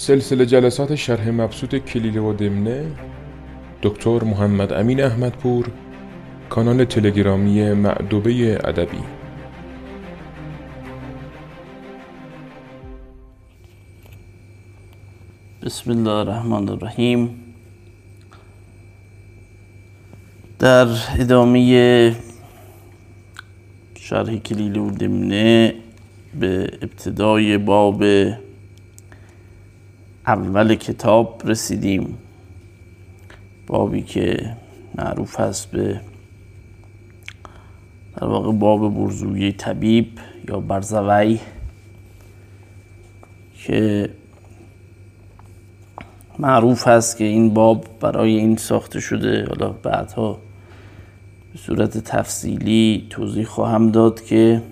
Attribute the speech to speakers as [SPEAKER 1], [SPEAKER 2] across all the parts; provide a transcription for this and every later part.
[SPEAKER 1] سلسله جلسات شرح مبسوط کلیله و دمنه دکتر محمد امین احمدپور کانال تلگرامی معدوبه ادبی.
[SPEAKER 2] بسم الله الرحمن الرحیم. در ادامه شرح کلیل و دمنه به ابتدای باب اول کتاب رسیدیم. بابی که معروف هست به در واقع باب برزوی طبیب یا برزوی که معروف هست که این باب برای این ساخته شده. حالا بعدها به صورت تفصیلی توضیح خواهم داد که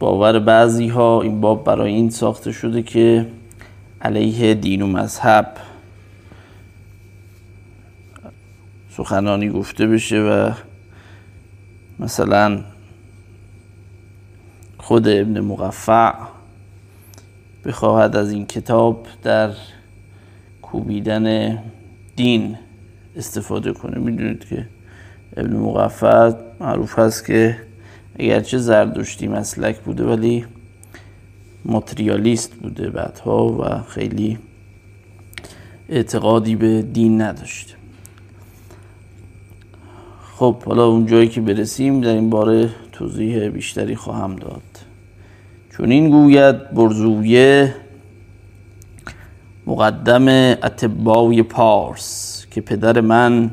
[SPEAKER 2] باور بعضی ها این باب برای این ساخته شده که علیه دین و مذهب سخنانی گفته بشه و مثلا خود ابن مقفع بخواهد از این کتاب در کوبیدن دین استفاده کنه. می‌دونید که ابن مقفع معروف هست که اگرچه زردشتی مسلک بوده ولی ماتریالیست بوده بعدها و خیلی اعتقادی به دین نداشته. خب حالا اون جایی که برسیم در این باره توضیح بیشتری خواهم داد. چون این گوید برزویه مقدم اتباوی پارس که پدر من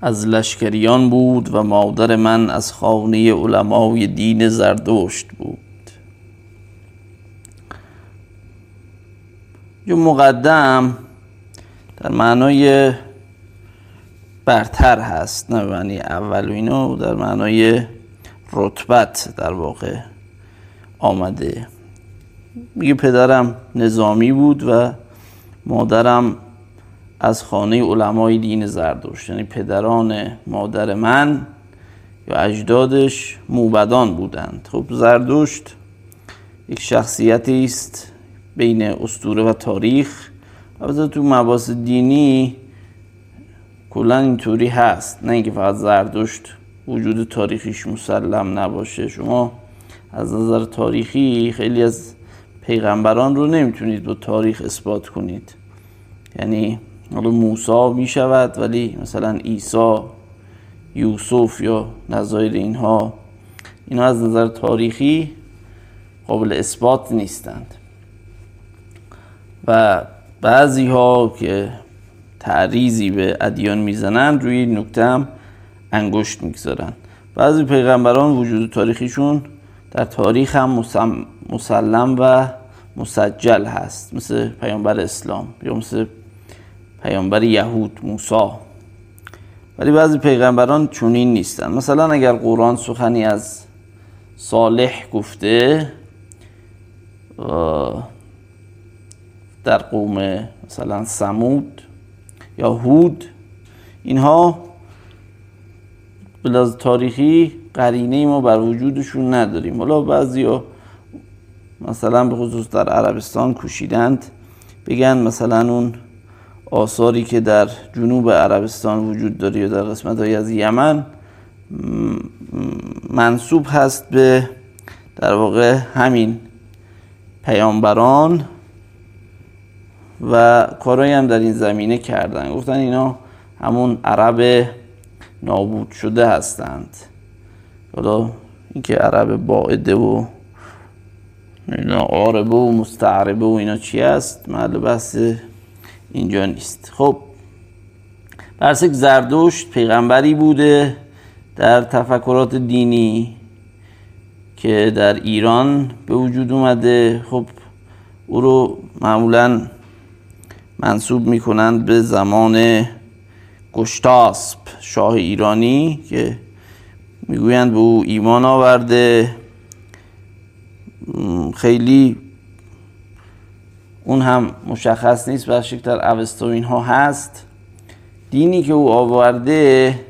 [SPEAKER 2] از لشکریان بود و مادر من از خانه علمای دین زردشت بود. یه مقدم در معنای برتر هست نه معنی اول و اینو در معنای رتبت در واقع آمده. میگه پدرم نظامی بود و مادرم از خانه علمای دین زردشت یعنی پدران مادر من یا اجدادش موبدان بودند. خب زردشت یک شخصیتی است بین اسطوره و تاریخ. البته تو مباحث دینی کلا اینطوری هست. نه اینکه فقط زردشت وجود تاریخیش مسلم نباشه. شما از نظر تاریخی خیلی از پیغمبران رو نمی‌تونید با تاریخ اثبات کنید. یعنی حالا موسی می شود ولی مثلا عیسی یوسف یا نظایر اینها اینها از نظر تاریخی قابل اثبات نیستند. و بعضی ها که تعریضی به ادیان می‌زنند روی نکته هم انگشت می‌گذارن بعضی پیغمبران وجود تاریخیشون در تاریخ هم مسلم و مسجل هست مثل پیامبر اسلام یا مثل پیامبر یهود موسی. ولی بعضی پیغمبران چونین نیستن. مثلا اگر قرآن سخنی از صالح گفته در قوم مثلا سمود یا هود اینها بلاز تاریخی قرینه ما بر وجودشون نداریم. حالا بعضی ها مثلا به خصوص در عربستان کوشیدند بگن مثلا اون آثاری که در جنوب عربستان وجود داره یا در قسمت های از یمن منصوب هست به در واقع همین پیامبران و کارهایی هم در این زمینه کردن. گفتن اینا همون عرب نابود شده هستند. حالا اینکه عرب باعده و اینا عاربه و مستعربه و اینا چی است محل بحث اینجا نیست. خب برسک زردشت پیغمبری بوده در تفکرات دینی که در ایران به وجود اومده. خب او رو معمولا منصوب می‌کنند به زمان گشتاسب شاه ایرانی که می‌گویند به او ایمان آورده. خیلی اون هم مشخص نیست و در اوستا ها هست. دینی که او آورده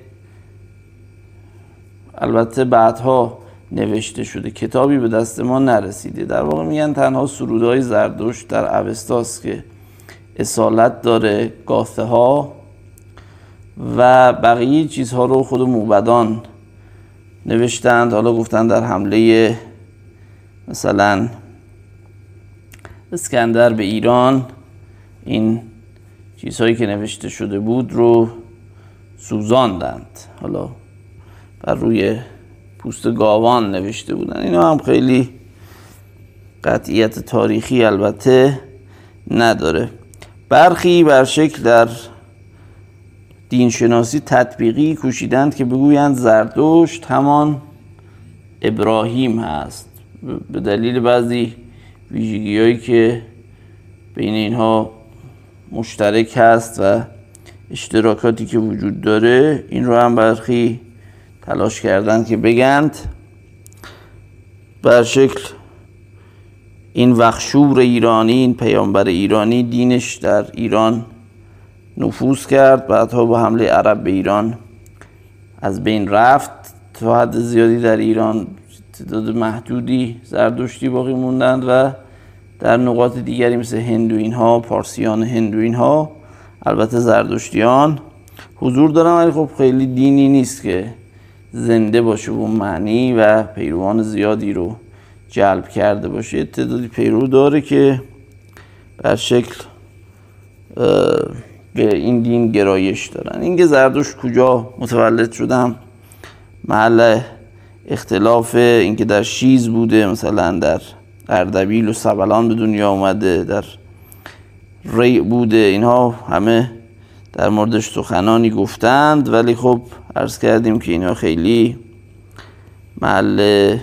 [SPEAKER 2] البته بعدها نوشته شده کتابی به دست ما نرسیده. در واقع میگن تنها سرودهای زردشت در اوستاست که اصالت داره گاثه ها و بقیه چیزها رو خود موبدان نوشتند حالا گفتن در حمله مثلا اسکندر به ایران این چیزهایی که نوشته شده بود رو سوزاندند. حالا بر روی پوست گاوان نوشته بودن. اینا هم خیلی قطعیت تاریخی البته نداره. برخی بر شکل در دینشناسی تطبیقی کوشیدند که بگویند زردشت همان ابراهیم هست. به دلیل بعضی ویژگی هایی که بین اینها مشترک هست و اشتراکاتی که وجود داره این رو هم برخی تلاش کردند که بگند. بر شکل این وخشور ایرانی این پیامبر ایرانی دینش در ایران نفوذ کرد. بعدها با حمله عرب به ایران از بین رفت. تا حد زیادی در ایران تعداد محدودی زردشتی باقی موندند و در نقاط دیگری مثل هندوین ها پارسیان هندوین ها البته زردشتیان حضور دارن ولی خب خیلی دینی نیست که زنده باشه و معنی و پیروان زیادی رو جلب کرده باشه. تعدادی پیرو داره که بر شکل به این دین گرایش دارن. اینکه زردوش کجا متولد شدم محل اختلاف اینکه در شیز بوده مثلا در اردبیل و سبلان به دنیا اومده در ری بوده اینها همه در موردش سخنانی گفتند. ولی خب عرض کردیم که اینها خیلی محل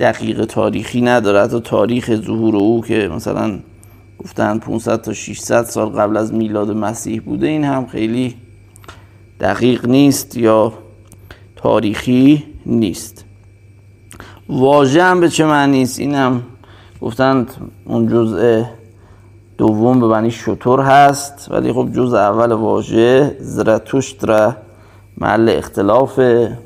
[SPEAKER 2] دقیق تاریخی نداره. حتی تاریخ ظهور او که مثلا گفتن 500 تا 600 سال قبل از میلاد مسیح بوده این هم خیلی دقیق نیست. یا تاریخی نیست. واژه هم به چه معنی است؟ این هم گفتند اون جزء دوم به معنی شطور هست ولی خب جزء اول واژه زرتوشتر محل اختلافه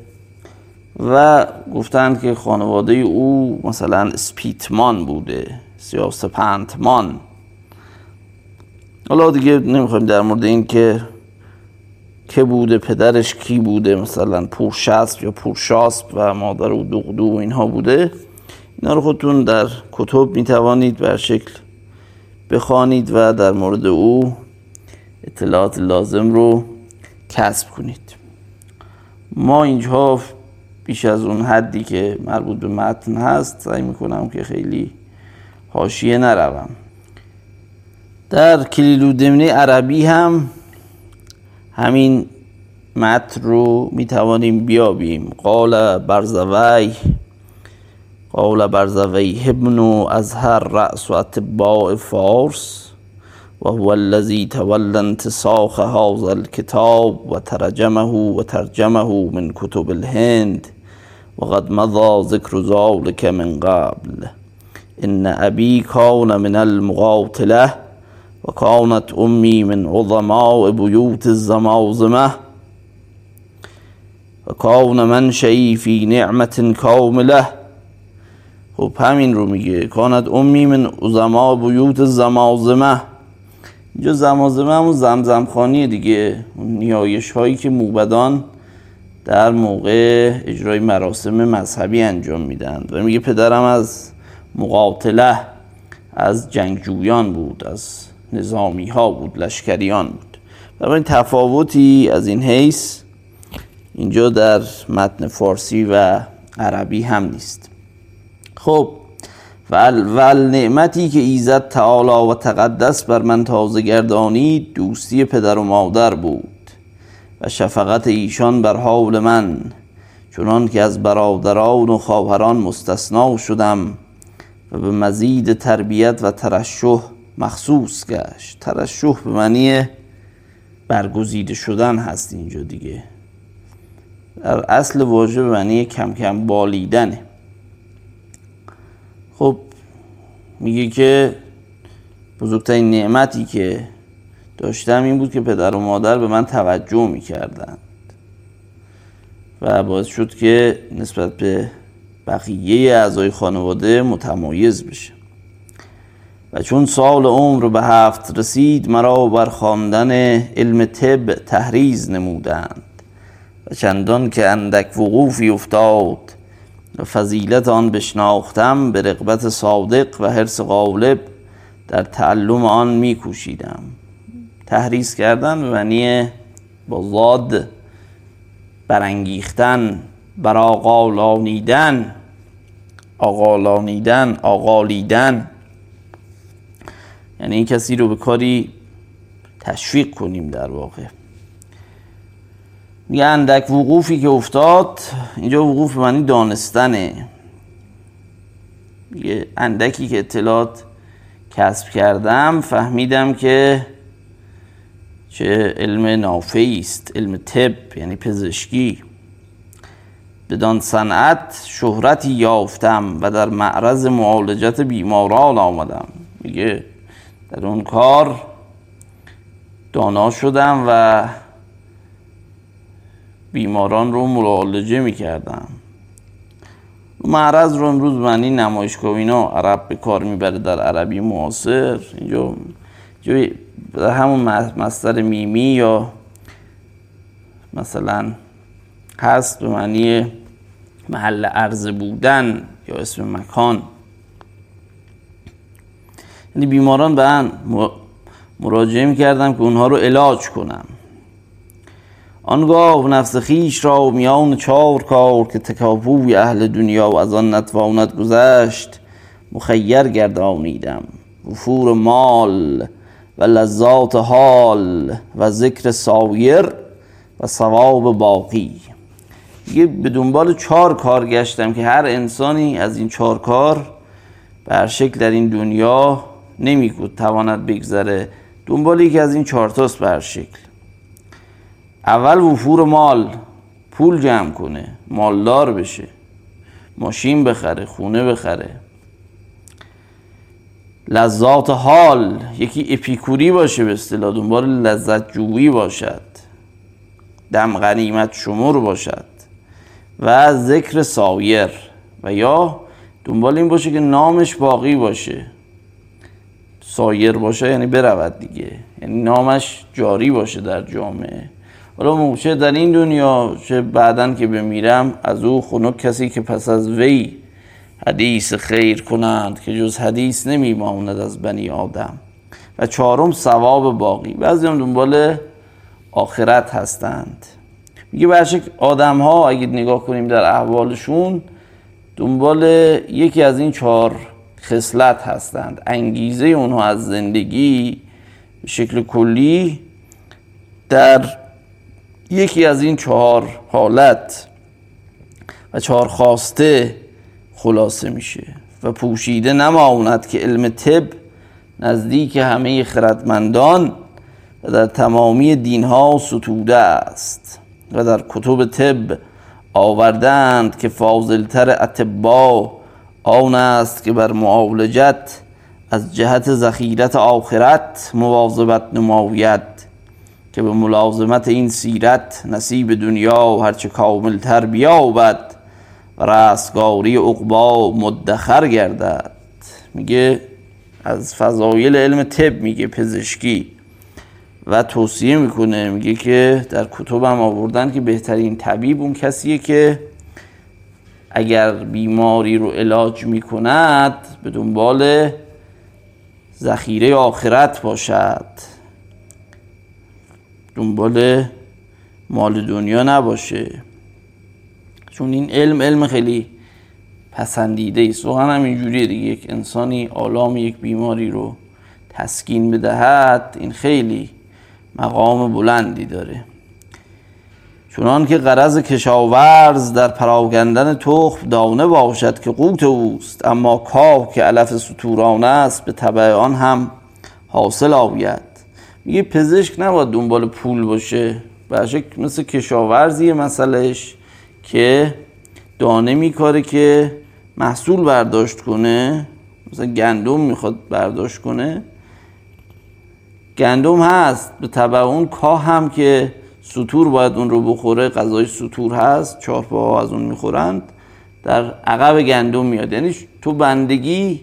[SPEAKER 2] و گفتند که خانواده او مثلا سپیتمان بوده سیاسپنتمان حالا دیگه نمی‌خوایم در مورد این که که بوده پدرش کی بوده مثلا پورشسب یا پورشاسب و مادر او دقدو و اینها بوده اینا رو خودتون در کتب می‌توانید بر شکل بخوانید و در مورد او اطلاعات لازم رو کسب کنید. ما اینجا بیش از اون حدی که مربوط به متن هست سعی می‌کنم که خیلی حاشیه نروم. در کلیلو دمنه عربی هم همین متن رو می‌توانیم بیابیم. قال برزوی قال برزوی ابن ازهر رأس و اتباع فارس و هو الذي تولى انتساخ هذا الكتاب و ترجمه و ترجمه من كتب الهند وقد مضى ذكر ذلك من قبل. إن أبي كان من المقاتلة وكانت أمي من عظماء بيوت الزمازمة وكان منشئی في نعمة كاملة خب همین رو میگه. کانت امی من عظماء بیوت زمازمه اینجا زمازمه همون زمزم خانی دیگه نیایش هایی که موبدان در موقع اجرای مراسم مذهبی انجام میدن. و میگه پدرم از مقاتله از جنگجویان بود از نظامی ها بود لشکریان بود. این تفاوتی از این حیث اینجا در متن فارسی و عربی هم نیست. خب ول, ول نعمتی که ایزد تعالی و تقدس بر من تازه گردانی دوستی پدر و مادر بود و شفقت ایشان بر حال من. چنان که از برادران و خواهران مستثنا شدم و به مزید تربیت و ترشح مخصوص گشت. ترشح به معنی برگزیده شدن هست اینجا دیگه. در اصل واژه به معنی کم کم بالیدنه. خب میگه که بزرگترین نعمتی که داشتم این بود که پدر و مادر به من توجه می‌کردند. و باعث شد که نسبت به بقیه اعضای خانواده متمایز بشه. و چون سال عمر به هفت رسید مرا بر خواندن علم طب تحریز نمودند و چندان که اندک وقوفی افتاد و فضیلت آن بشناختم به رغبت صادق و حرس غالب در تعلم آن میکوشیدم. تحریز کردن به معنی با زاد برانگیختن براغالانیدن آقالانیدن آقالیدن یعنی این کسی رو به کاری تشویق کنیم در واقع. میگه اندک وقوفی که افتاد اینجا وقوف معنی دانستنه. میگه اندکی که اطلاعات کسب کردم فهمیدم که چه علم نافعی است علم طب یعنی پزشکی. بدان صنعت شهرتی یافتم و در معرض معالجت بیماران آمدم. میگه در اون کار دانا شدم و بیماران رو معالجه می‌کردم. معرض رو امروز معنی نمایشگاه اینا عرب به کار می‌بره در عربی معاصر. اینجا در همون مصدر میمی یا مثلا هست به معنی محل عرض بودن یا اسم مکان. یعنی بیماران به من مراجعه می‌کردم که اونها رو علاج کنم. آنگاه نفس خیش را میان چار کار که تکاپوی اهل دنیا و از آن نتواند گذشت مخیر گردانیدم. وفور مال و لذات حال و ذکر سایر و ثواب باقی. یه به دنبال چهار کار گشتم که هر انسانی از این چهار کار به شکل در این دنیا نمیکود تواند بگذره. دنبال یکی از این چهار تاست به شکل. اول وفور مال پول جمع کنه مالدار بشه. ماشین بخره خونه بخره. لذات حال یکی اپیکوری باشه به اصطلاح دنبال لذت جویی باشد. دم غنیمت شمور باشد. و ذکر سایر. و یا دنبال این باشه که نامش باقی باشه. سایر باشه یعنی برود دیگه. یعنی نامش جاری باشه در جامعه. حالا موچه در این دنیا چه بعدا که بمیرم از او خنک کسی که پس از وی حدیث خیر کنند که جز حدیث نمیماند از بنی آدم. و چهارم ثواب باقی. بعضی هم دنبال آخرت هستند. میگه برشک آدم ها اگه نگاه کنیم در احوالشون دنبال یکی از این چهار خصلت هستند. انگیزه اونها از زندگی به شکل کلی در یکی از این چهار حالت و چهار خواسته خلاصه میشه و پوشیده نماند که علم طب نزدیک همه خردمندان و در تمامی دینها ستوده است و در کتب طب آوردند که فاضلتر اتبا آن است که بر معالجت از جهت ذخیرت آخرت مواظبت نماید که به ملازمت این سیرت نصیب دنیا هرچه کاملتر بیابد و رستگاری عقبا مدخر گردد. میگه از فضایل علم طب میگه پزشکی و توصیه می‌کنه میگه که در کتبم آوردن که بهترین طبیب اون کسیه که اگر بیماری رو علاج می‌کند به دنبال ذخیره آخرت باشد. دنبال مال دنیا نباشه. چون این علم علم خیلی پسندیده است. واقعا هم اینجوریه دیگه. یک انسانی آلام یک بیماری رو تسکین بدهد این خیلی مقام بلندی داره. چونان که قرض کشاورز در پراگندن تخم دانه باشد که قوت اوست اما کاه که علف ستورانه است به طبع آن هم حاصل آوید میگه پزشک نباید دنبال پول باشه برشک مثل کشاورزی مسئلهش که دانه میکاره که محصول برداشت کنه مثلا گندم می‌خواد برداشت کنه. گندم هست به طبع اون کاه هم که سطور باید اون رو بخوره غذای سطور هست چهار پاها از اون می‌خورند در عقب گندم میاد. یعنی تو بندگی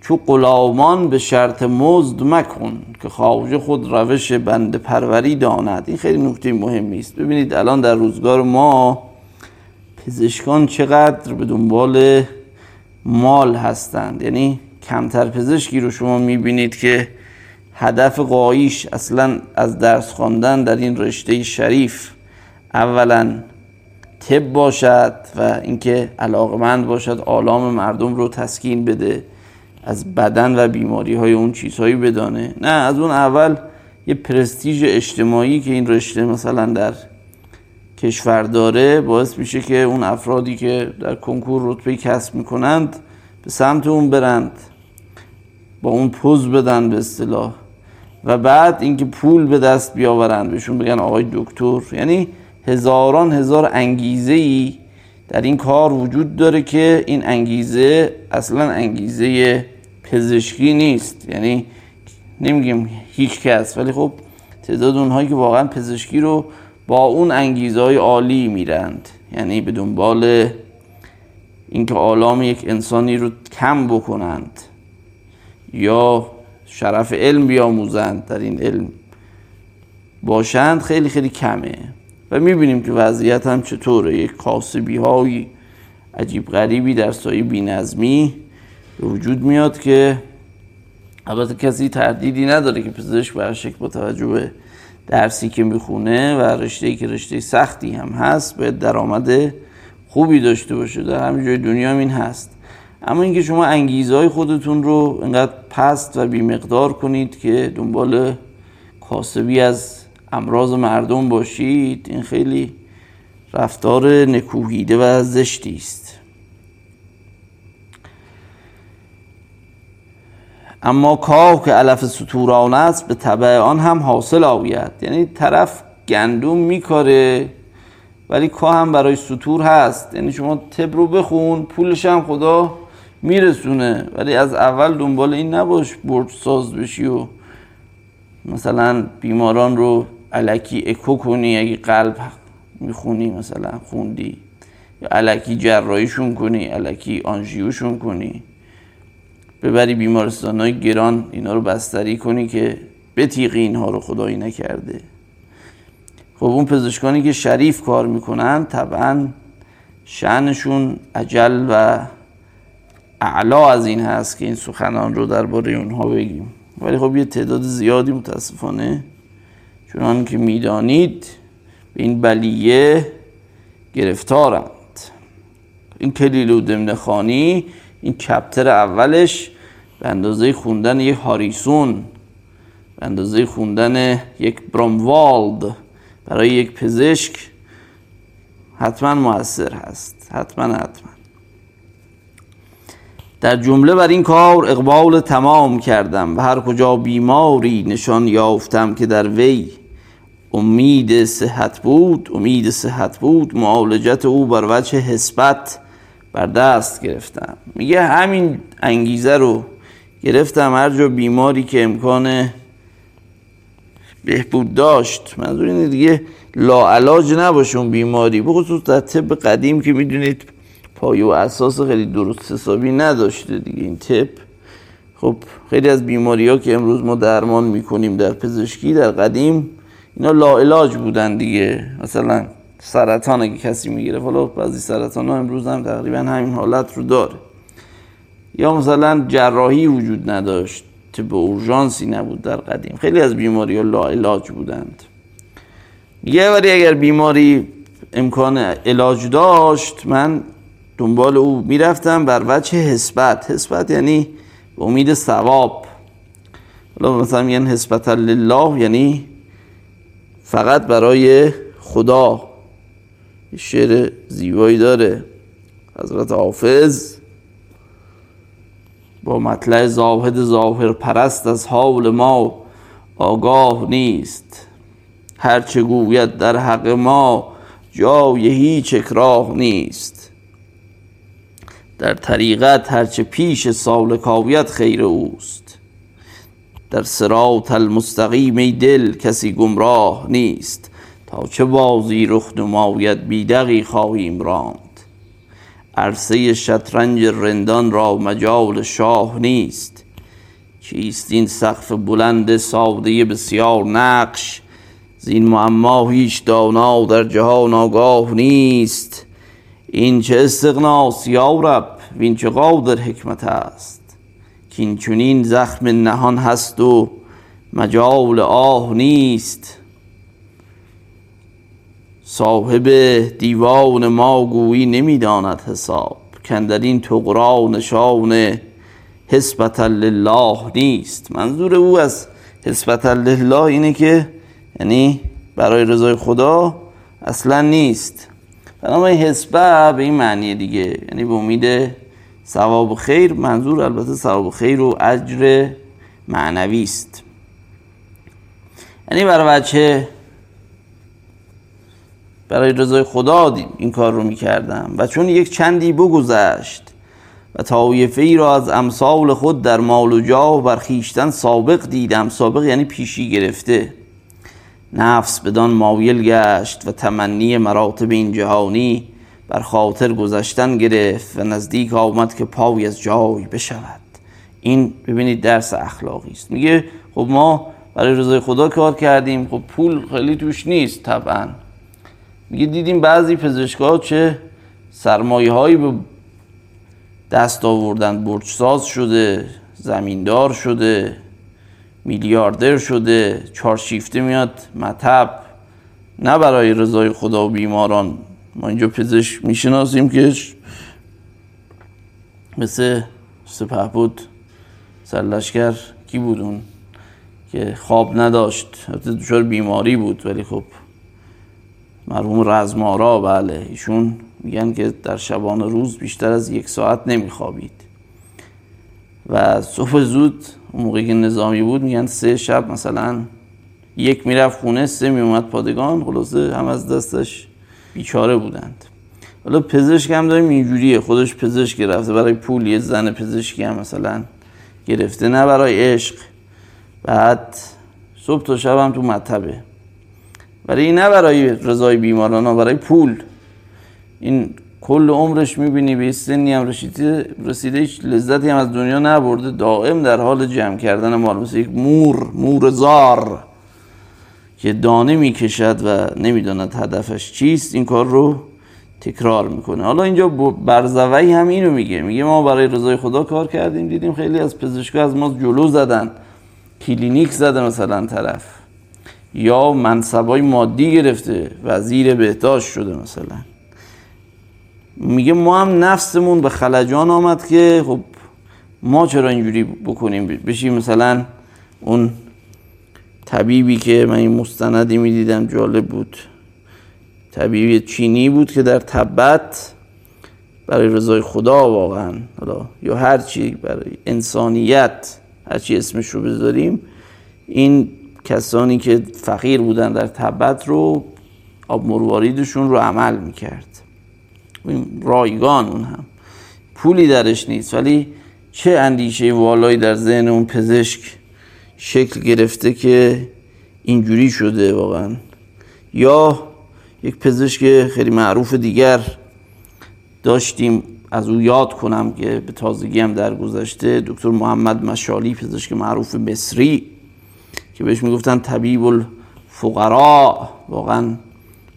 [SPEAKER 2] چو غلامان به شرط مزد مکن که خواجه خود روش بند پروری داند. این خیلی نکته مهمی است. ببینید الان در روزگار ما پزشکان چقدر به دنبال مال هستند. یعنی کمتر پزشکی رو شما می‌بینید که هدف قایش اصلا از درس خواندن در این رشته شریف اولا طب باشد و اینکه علاقمند باشد آلام مردم رو تسکین بده از بدن و بیماری های اون چیزهایی بدانه. نه از اون اول یه پرستیژ اجتماعی که این رشته مثلا در کشور داره باعث میشه که اون افرادی که در کنکور رتبه کسب می‌کنند به سمت اون برند با اون پوز بدن به اصطلاح. و بعد اینکه پول به دست بیاورند بهشون بگن آقای دکتر. یعنی هزاران هزار انگیزه ای در این کار وجود داره که این انگیزه اصلا انگیزه پزشکی نیست. یعنی نمیگیم هیچ کس ولی خب تعداد اونهایی که واقعا پزشکی رو با اون انگیزه های عالی میرند. یعنی به دنبال اینکه آلام یک انسانی رو کم بکنند یا شرف علم بیاموزند در این علم. باشند خیلی خیلی کمه. و می‌بینیم که وضعیت هم چطوره. یک کاسبی های عجیب غریبی در سایه بینظمی به وجود میاد که البته کسی تردیدی نداره که پزشک به شکل با توجه به درسی که می‌خونه و رشته که رشته سختی هم هست باید درآمد خوبی داشته باشه. در همه جای دنیا این هست. اما اینکه شما انگیزه های خودتون رو انقدر پست و بیمقدار کنید که دنبال کاسبی از امراض مردم باشید این خیلی رفتار نکوهیده و زشتی است. اما کاه که علف سطوران است به طبع آن هم حاصل آوید یعنی طرف گندم میکاره ولی کاه هم برای سطور هست. یعنی شما تب رو بخون پولش هم خدا میرسونه. ولی از اول دنبال این نباش برد ساز بشی و مثلا بیماران رو علکی اکو کنی. اگه قلب می‌خونی مثلا خوندی یا علکی جرایشون کنی علکی آنژیوشون کنی. ببری بیمارستان های گران اینا رو بستری کنی که بتیقی اینها رو خدایی نکرده. خب اون پزشکانی که شریف کار می‌کنن طبعا شعنشون عجل و اعلا از این هست که این سخنان رو درباره اونها بگیم. ولی خب یه تعداد زیادی متاسفانه چون که می‌دانید به این بلیه گرفتارند. این کلیل و دمن خانی این چپتر اولش به اندازه خوندن یک هاریسون به اندازه خوندن یک براموالد برای یک پزشک حتما موثر هست. حتما حتما. در جمله بر این کار اقبال تمام کردم و هر کجا بیماری نشان یافتم که در وی امید صحت بود امید صحت بود معالجت او بر وجه حسبت بر دست گرفتم. میگه همین انگیزه رو گرفتم هر جا بیماری که امکان بهبود داشت. منظور اینه دیگه لاعلاج نباشه اون بیماری بخصوص در طب قدیم که می‌دونید پایه و اساس خیلی درست حسابی نداشته دیگه این تپ. خب خیلی از بیماری ها که امروز ما درمان می‌کنیم در پزشکی در قدیم اینا لاعلاج بودن دیگه. مثلا سرطان اگه کسی می‌گیره حالا بعضی سرطان ها امروز هم تقریبا همین حالت رو داره. یا مثلا جراحی وجود نداشت به اورژانسی نبود در قدیم. خیلی از بیماری ها لاعلاج بودند. یه ولی اگر بیماری امکان علاج داشت من دنبال او می‌رفتم. بر وجه حسبت. حسبت یعنی امید ثواب. حالا مثلا میگن حسبت لله یعنی فقط برای خدا. شعر زیبایی داره. حضرت حافظ با مطلع زاهد ظاهر پرست از حال ما آگاه نیست. هرچه گوید در حق ما جای هیچ اکراه نیست. در طریقت هرچه پیش سالکاویت خیر اوست. در سرات المستقیم ای دل کسی گمراه نیست تا چه بازی رخ نماید بیدقی خواهیم راند. عرصه شطرنج رندان را مجال شاه نیست. چیست این سقف بلند ساده بسیار نقش؟ زین معما هیچ دانا در جهان آگاه نیست. این چه استغناست یا رب؟ وین چه قادر حکمت است؟ کین چنین زخم نهان هست و مجال آه نیست. صاحب دیوان ما گویی نمی‌داند حساب. کاندر این طغرا نشان حسبة لله نیست. منظور او از حسبة لله اینه که یعنی برای رضای خدا اصلا نیست. بنابراین حسبه به این معنی دیگه. یعنی به امید ثواب خیر منظور البته ثواب خیر و اجر معنوی است. یعنی برای بچه برای رضای خدا این کار رو می‌کردم و چون یک چندی بگذشت و طایفه ای را از امثال خود در مال و جاه بر خویشتن سابق دیدم سابق یعنی پیشی گرفته. نفس بدان مایل گشت و تمنی مراتب این جهانی بر خاطر گذشتن گرفت و نزدیک آمد که پای از جای بشود. این ببینید درس اخلاقی است. میگه خب ما برای رضای خدا کار کردیم. خب پول خیلی توش نیست طبعا. میگه دیدیم بعضی پزشکا چه سرمایه هایی به دست آوردن. برجساز شده زمیندار شده. میلیاردر شده چارشیفته میاد مطب. نه برای رضای خدا و بیماران. ما اینجا پزشک می‌شناسیم که مثل سپه بود سرلشکر کی بود اون؟ که خواب نداشت. دچار بیماری بود ولی خب مرحوم رزمارا بله ایشون میگن که در شبان روز بیشتر از یک ساعت نمیخوابید. و صبح زود اون موقعی که نظامی بود میگن سه شب مثلا یک می‌رفت خونه سه میومد پادگان. خلاصه هم از دستش بیچاره بودند. حالا پزشک هم داریم اینجوریه. خودش پزشک گرفته برای پول یه زن پزشکی هم مثلا گرفته نه برای عشق. بعد صبح تا شب هم تو مطبه. برای نه برای رضای بیماران برای پول. این کل عمرش می‌بینی به سنی هم رسیده رسیده هیچ لذتی هم از دنیا نبرده دائم در حال جمع کردن مال. مثل یک مور مور زار که دانه می‌کشد و نمی‌داند هدفش چیست این کار رو تکرار می‌کنه. حالا اینجا برزوی هم اینو میگه. میگه ما برای رضای خدا کار کردیم دیدیم خیلی از پزشکا از ما جلو زدن. کلینیک زده مثلا طرف. یا منصبای مادی گرفته وزیر بهداشت شده مثلا. میگه ما هم نفسمون به خلجان آمد که خب ما چرا اینجوری بکنیم؟ بشیم مثلا اون طبیبی که من این مستندی می‌دیدم جالب بود. طبیبی چینی بود که در تبت برای رضای خدا واقعا یا هر چی برای انسانیت هر چی اسمش رو بذاریم این کسانی که فقیر بودن در تبت رو آب مرواریدشون رو عمل می‌کرد. رایگان اون هم. پولی درش نیست. ولی چه اندیشه والایی در ذهن اون پزشک شکل گرفته که اینجوری شده واقعا؟ یا یک پزشک خیلی معروف دیگر داشتیم از او یاد کنم که به تازگی هم در گذشته دکتر محمد مشالی پزشک معروف مصری که بهش می‌گفتن طبیب الفقراء. واقعا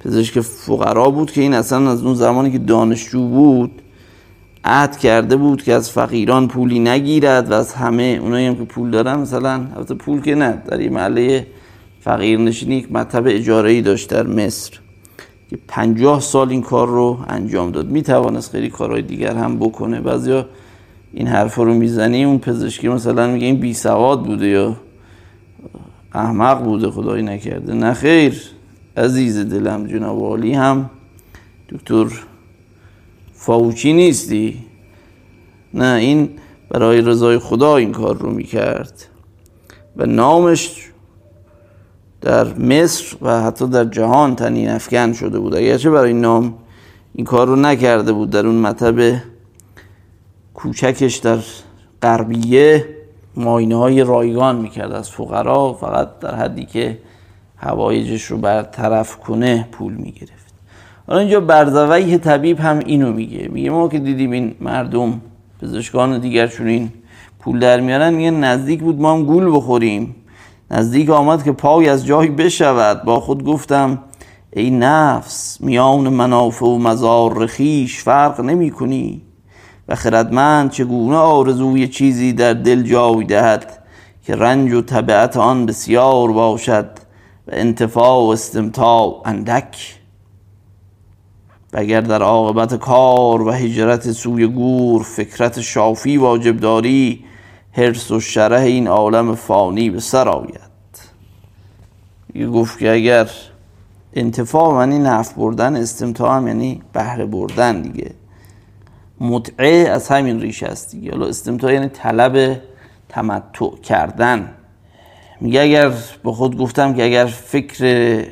[SPEAKER 2] پزشک فقرا بود که این اصلا از اون زمانی که دانشجو بود عهد کرده بود که از فقیران پولی نگیرد و از همه اونایی هم که پول دارن مثلا البته پول که نه در یه محله فقیر نشینی یک مطب اجاره ای داشت در مصر که پنجاه سال این کار رو انجام داد. می توانست خیلی کارهای دیگر هم بکنه. بعضیا این حرف رو می‌زنی اون پزشکی مثلا میگه این بی سواد بوده یا احمق بوده خدایی نکرده. نه خیر. عزیز دلم جناب عالی هم. دکتر فاوچی نیستی؟ نه این برای رضای خدا این کار رو می‌کرد. و نامش در مصر و حتی در جهان تنین افکن شده بود. اگرچه برای نام این کار رو نکرده بود در اون مطب کوچکش در غربیه ماینه های رایگان می‌کرد. از فقرا فقط در حدی که هوایجش رو برطرف کنه پول می‌گرفت. حالا اینجا برزوی طبیب هم اینو میگه. میگه ما که دیدیم این مردم پزشکان دیگرشون این پول در میارن میگه نزدیک بود ما هم گول بخوریم. نزدیک آمد که پای از جایی بشود. با خود گفتم ای نفس میان منافع و مزار رخیش فرق نمی کنی و خردمند چگونه آرزوی چیزی در دل جای دهد که رنج و طبعت آن بسیار باشد. و انتفاع و استمتاع اندک. و اگر در عاقبت کار و هجرت سوی گور فکرت شافی واجب داری حرس و شره این عالم فانی به سر آید. یه گفت که اگر انتفاع یعنی نفع بردن استمتاع هم یعنی بهره بردن دیگه. متعه از همین ریشه است دیگه. حالا استمتاع یعنی طلب تمتع کردن. میگه اگر به خود گفتم که اگر فکر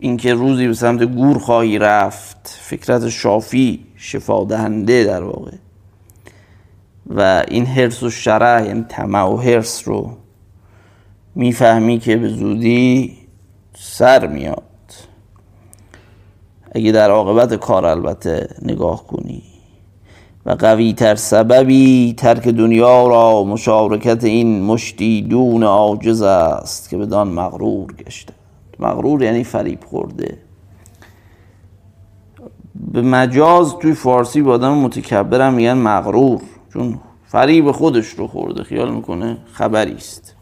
[SPEAKER 2] اینکه روزی به سمت گور خواهی رفت فکرت شافی شفا دهنده در واقع. و این حرس و شرع یعنی طمع و حرس رو می‌فهمی که به زودی سر میاد. اگه در عاقبت کار البته نگاه کنی. و قوی تر سببی ترک دنیا را مشارکت این مشتی دون عاجز است که بدان مغرور گشته. مغرور یعنی فریب خورده. به مجاز توی فارسی با آدم متکبرم میگن مغرور چون فریب خودش رو خورده خیال می‌کنه خبری است.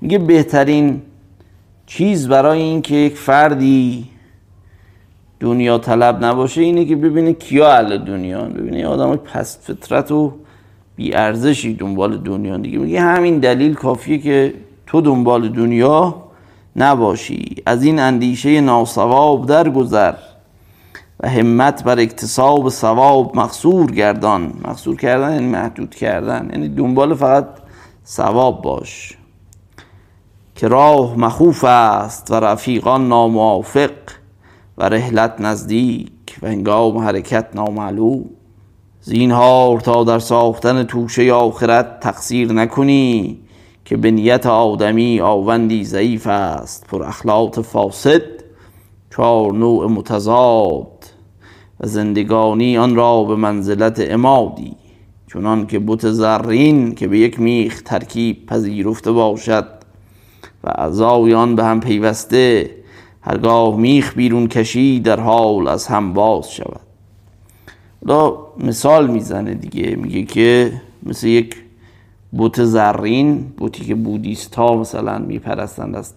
[SPEAKER 2] میگه بهترین چیز برای اینکه یک فردی دنیا طلب نباشه اینه که ببینه کیا اهل دنیا ببینه آدم پست فطرت و بی ارزشی دنبال دنیا دیگه میگه همین دلیل کافیه که تو دنبال دنیا نباشی. از این اندیشه ناسواب درگذر و همت بر اکتساب ثواب مقصور گردان. مقصور کردن یعنی محدود کردن. یعنی دنبال فقط ثواب باش. که راه مخوف است و رفیقان ناموافق. و رحلت نزدیک و هنگام حرکت نامعلوم. زینهار تا در ساختن توشه آخرت تقصیر نکنی که به نیت آدمی آوندی ضعیف است پر اخلاق فاسد چهار نوع متضاد و زندگانی آن را به منزلت امادی چنان که بوت زرین که به یک میخ ترکیب پذیرفته باشد و اعضای آن به هم پیوسته هرگاه میخ بیرون کشی در حال از هم باز شود. دا مثال می‌زنه دیگه میگه که مثل یک بوت زرین بوتی که بودیست ها مثلا میپرستند از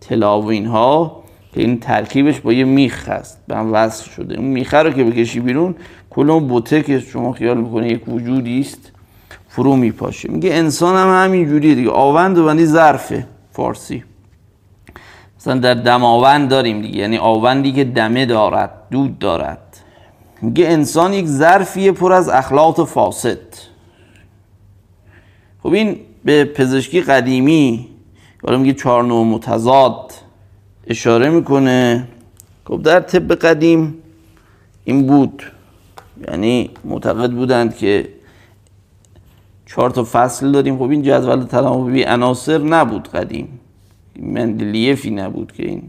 [SPEAKER 2] طلا و اینها که این ترکیبش با یه میخ هست. به هم وصل شده. اون میخه رو که بکشی بیرون کل اون بوته که شما خیال می‌کنه یک وجودی است فرو میپاشه. میگه انسان هم همین جوریه دیگه. آوند و بندی ظرفه. فارسی. مثلا در دماوند داریم دیگه. یعنی آوندی که دمه دارد دود دارد. میگه انسان یک ظرفیه پر از اخلاق فاسد. خب این به پزشکی قدیمی حالا میگه چهار نوع متضاد اشاره می‌کنه. خب در طب قدیم این بود. یعنی معتقد بودند که چهار تا فصل داریم. خب این جدول تناوبی عناصر نبود قدیم. مندلیفی نبود که این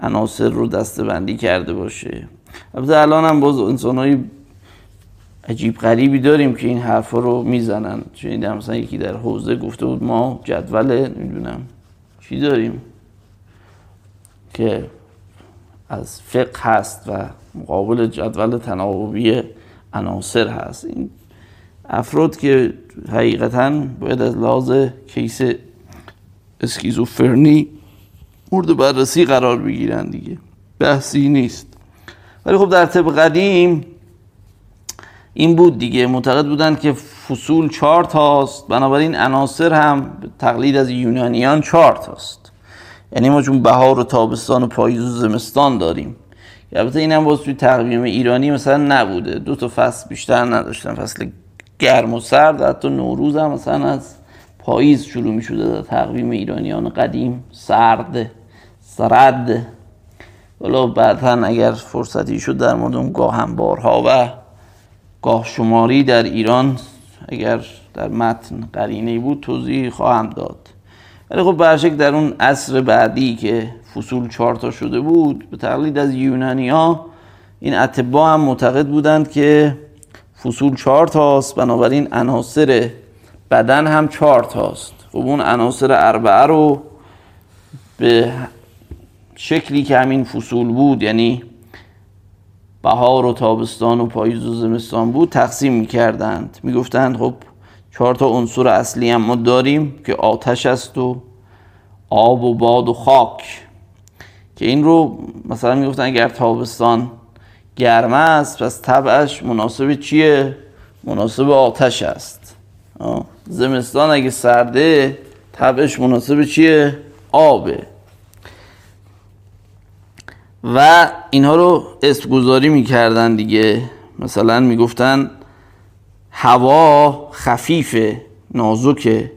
[SPEAKER 2] عناصر رو دسته کرده باشه. البته الان هم باز انسان های عجیب غریبی داریم که این حرفا رو می‌زنن. چون مثلا یکی در حوزه گفته بود ما جدول نمی‌دونم چی داریم که از فقه هست و مقابل جدول تناوبی عناصر هست. این افراد که حقیقتا باید از لحاظ کیس اسکیزوفرنی مورد بررسی قرار بگیرن دیگه. بحثی نیست. ولی خب در طب قدیم این بود دیگه. معتقد بودن که فصول چهار تاست. بنابراین عناصر هم تقلید از یونانیان چهار تاست. یعنی ما چون بهار و تابستان و پاییز و زمستان داریم. البته این هم باز توی تقویم ایرانی مثلا نبوده. دو تا فصل بیشتر نداشتن. فصل گرم و سرد حتی نوروز هم مثلا از پاییز شروع می شده در تقویم ایرانیان قدیم سرد سرد. ولی بعدا اگر فرصتی شد در مورد اون گاهنبارها و گاه شماری در ایران اگر در متن قرینه بود توضیح خواهم داد. ولی خب برشک در اون عصر بعدی که فصول چهارتا شده بود به تقلید از یونانی ها این اتبا هم معتقد بودند که فصول چهار تاست. بنابراین عناصر بدن هم چهار تاست. خب اون عناصر اربعه رو به شکلی که همین فصول بود یعنی بهار و تابستان و پاییز و زمستان بود تقسیم می‌کردند. می‌گفتند خب چهار تا عنصر اصلی هم ما داریم که آتش است و آب و باد و خاک. که این رو مثلا می‌گفتن اگر تابستان گرمه است پس طبعش مناسب چیه؟ مناسب آتش است. زمستان اگه سرده طبعش مناسب چیه؟ آبه و اینها رو اسمگذاری می‌کردن دیگه مثلا می‌گفتن هوا خفیفه نازکه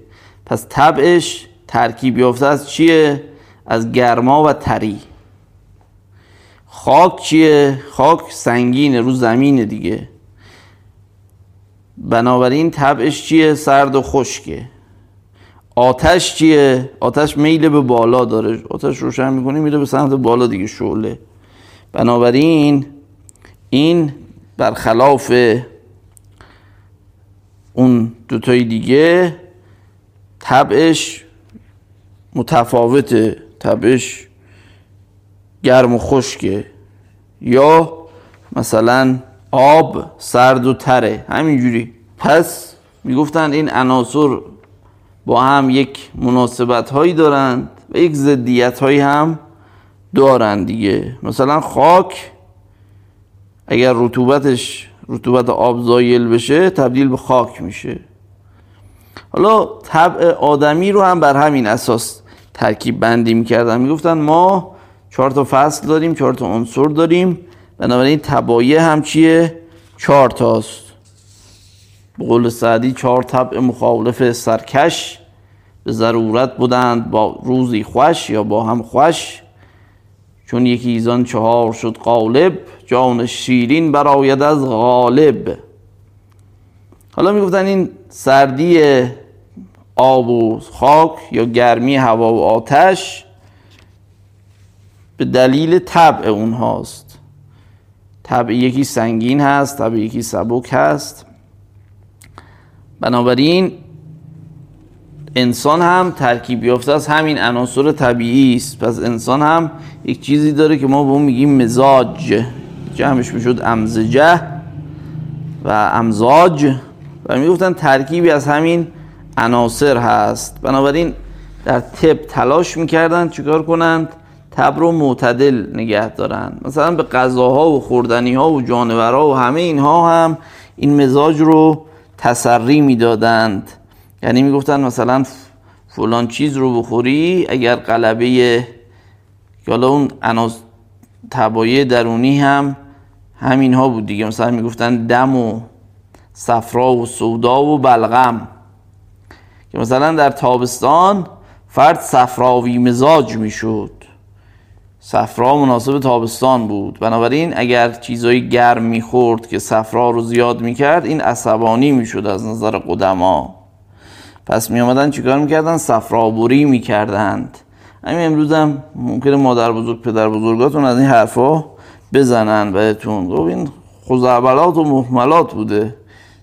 [SPEAKER 2] پس طبعش ترکیب یافته از چیه؟ از گرما و تری خاک چیه؟ خاک سنگینه رو زمینه دیگه بنابراین طبعش چیه؟ سرد و خشکه. آتش چیه؟ آتش میل به بالا داره. آتش روشن می‌کنه میره به سمت بالا دیگه شعله. بنابراین این برخلاف اون دوتای دیگه طبعش متفاوته. طبعش گرم و خشکه. یا مثلا آب سرد و تره همینجوری. پس می‌گفتن این عناصر با هم یک مناسبت هایی دارند و یک زدیت هایی هم دارند دیگه. مثلا خاک اگر رطوبتش رطوبت آب زایل بشه تبدیل به خاک میشه. حالا طبع آدمی رو هم بر همین اساس ترکیب بندی می‌کردن. می‌گفتن ما چهار تا فصل داریم چهار تا عنصر داریم. بنابراین تبایه هم چیه؟ چهار تاست. به قول سعدی چهار طبع مخالف سرکش به ضرورت بودند با روزی خوش یا با هم خوش. چون یکی ایزان چهار شد قالب جان شیرین براید از غالب. حالا می‌گفتن این سردی آب و خاک یا گرمی هوا و آتش به دلیل طبع اونهاست. طبع یکی سنگین هست طبع یکی سبک هست. بنابراین انسان هم ترکیب یافته از همین عناصر طبیعی است. پس انسان هم یک چیزی داره که ما به اون میگیم مزاج. جمعش می‌شد امزجه و امزاج. و می‌گفتن ترکیبی از همین عناصر هست. بنابراین در طب تلاش می‌کردن چیکار کنند؟ تب رو معتدل نگه دارن. مثلا به غذاها و خوردنی ها و جانورها و همه اینها هم این مزاج رو تسری می‌دادند. یعنی می‌گفتن مثلا فلان چیز رو بخوری اگر قلبه حالا اون عناصر تبایع درونی هم همین ها بود دیگه. مثلا می‌گفتن دم و صفرا و سودا و بلغم. که مثلا در تابستان فرد صفراوی مزاج می‌شد. صفرا مناسب تابستان بود. بنابراین اگر چیزایی گرم می‌خورد که صفرا رو زیاد می‌کرد این عصبانی می‌شد از نظر قدما. پس می آمدن چیکار می‌کردن؟ صفرابوری می‌کردند. همین امروز هم ممکنه مادر بزرگ پدر بزرگاتون از این حرفا بزنن بهتون. خب این خزعبلات و محملات بوده.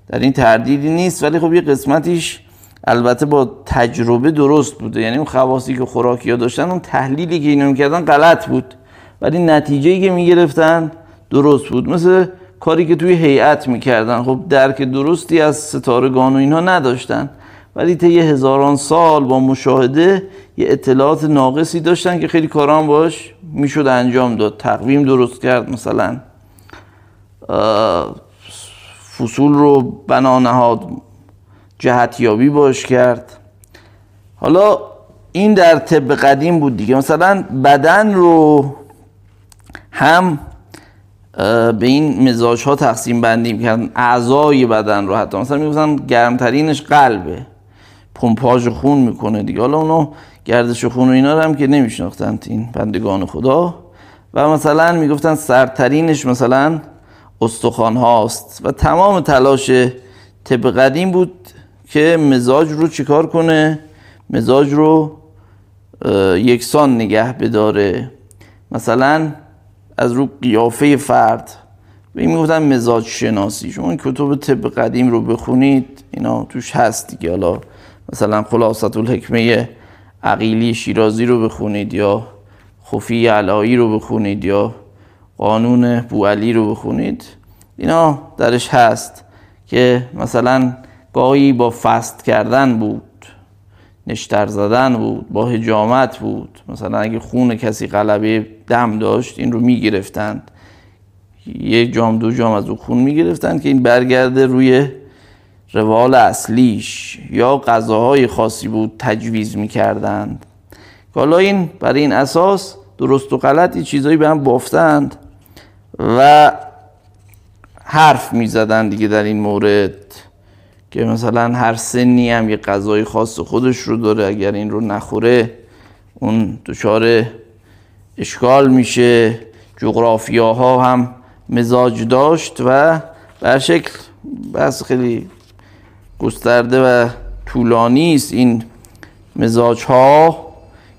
[SPEAKER 2] در این تردیدی نیست ولی خب یه قسمتیش البته با تجربه درست بوده. یعنی اون خواصی که خوراکی ها داشتن اون تحلیلی که اینو می‌کردن غلط بود. ولی نتیجه که می‌گرفتن درست بود. مثل کاری که توی هیئت می‌کردن. خب درک درستی از ستارگان و اینها نداشتن. ولی طی هزاران سال با مشاهده یه اطلاعات ناقصی داشتن که خیلی کاران باش می‌شد انجام داد. تقویم درست کرد مثلا. فصول رو بنا نهاد. جهتیابی باش کرد. حالا این در طب قدیم بود دیگه. مثلا بدن رو هم به این مزاج ها تقسیم بندی کردن اعضای بدن رو حتی. مثلا می‌گفتن گرمترینش قلبه. پمپاژ خون می‌کنه دیگه. حالا اونو گردش خون و اینا رو هم که نمیشناختند این بندگان خدا. و مثلا می‌گفتن سرترینش مثلا استخوان هاست و تمام تلاش طب قدیم بود. که مزاج رو چیکار کنه؟ مزاج رو یکسان نگه بداره. مثلا از رو قیافه فرد. به این می‌گفتن مزاج شناسی. شما این کتب طب قدیم رو بخونید اینا توش هست دیگه. حالا مثلا خلاصت الحکمه عقیلی شیرازی رو بخونید یا خفی علایی رو بخونید یا قانون بوالی رو بخونید. اینا درش هست که مثلا گاهی با فست کردن بود نشتر زدن بود با هجامت بود. مثلا اگه خون کسی غلبه دم داشت این رو می‌گرفتند. یک جام دو جام از او خون می‌گرفتند که این برگرده روی روال اصلیش. یا غذاهای خاصی بود تجویز می‌کردند. حالا این برای این اساس درست و غلطی چیزایی به هم بافتند و حرف می‌زدن دیگه در این مورد. که مثلا هر سنی هم یه غذای خاص خودش رو داره اگر این رو نخوره اون دچار اشکال میشه. جغرافیاها هم مزاج داشت و به شکل بس خیلی گسترده و طولانی است این مزاج ها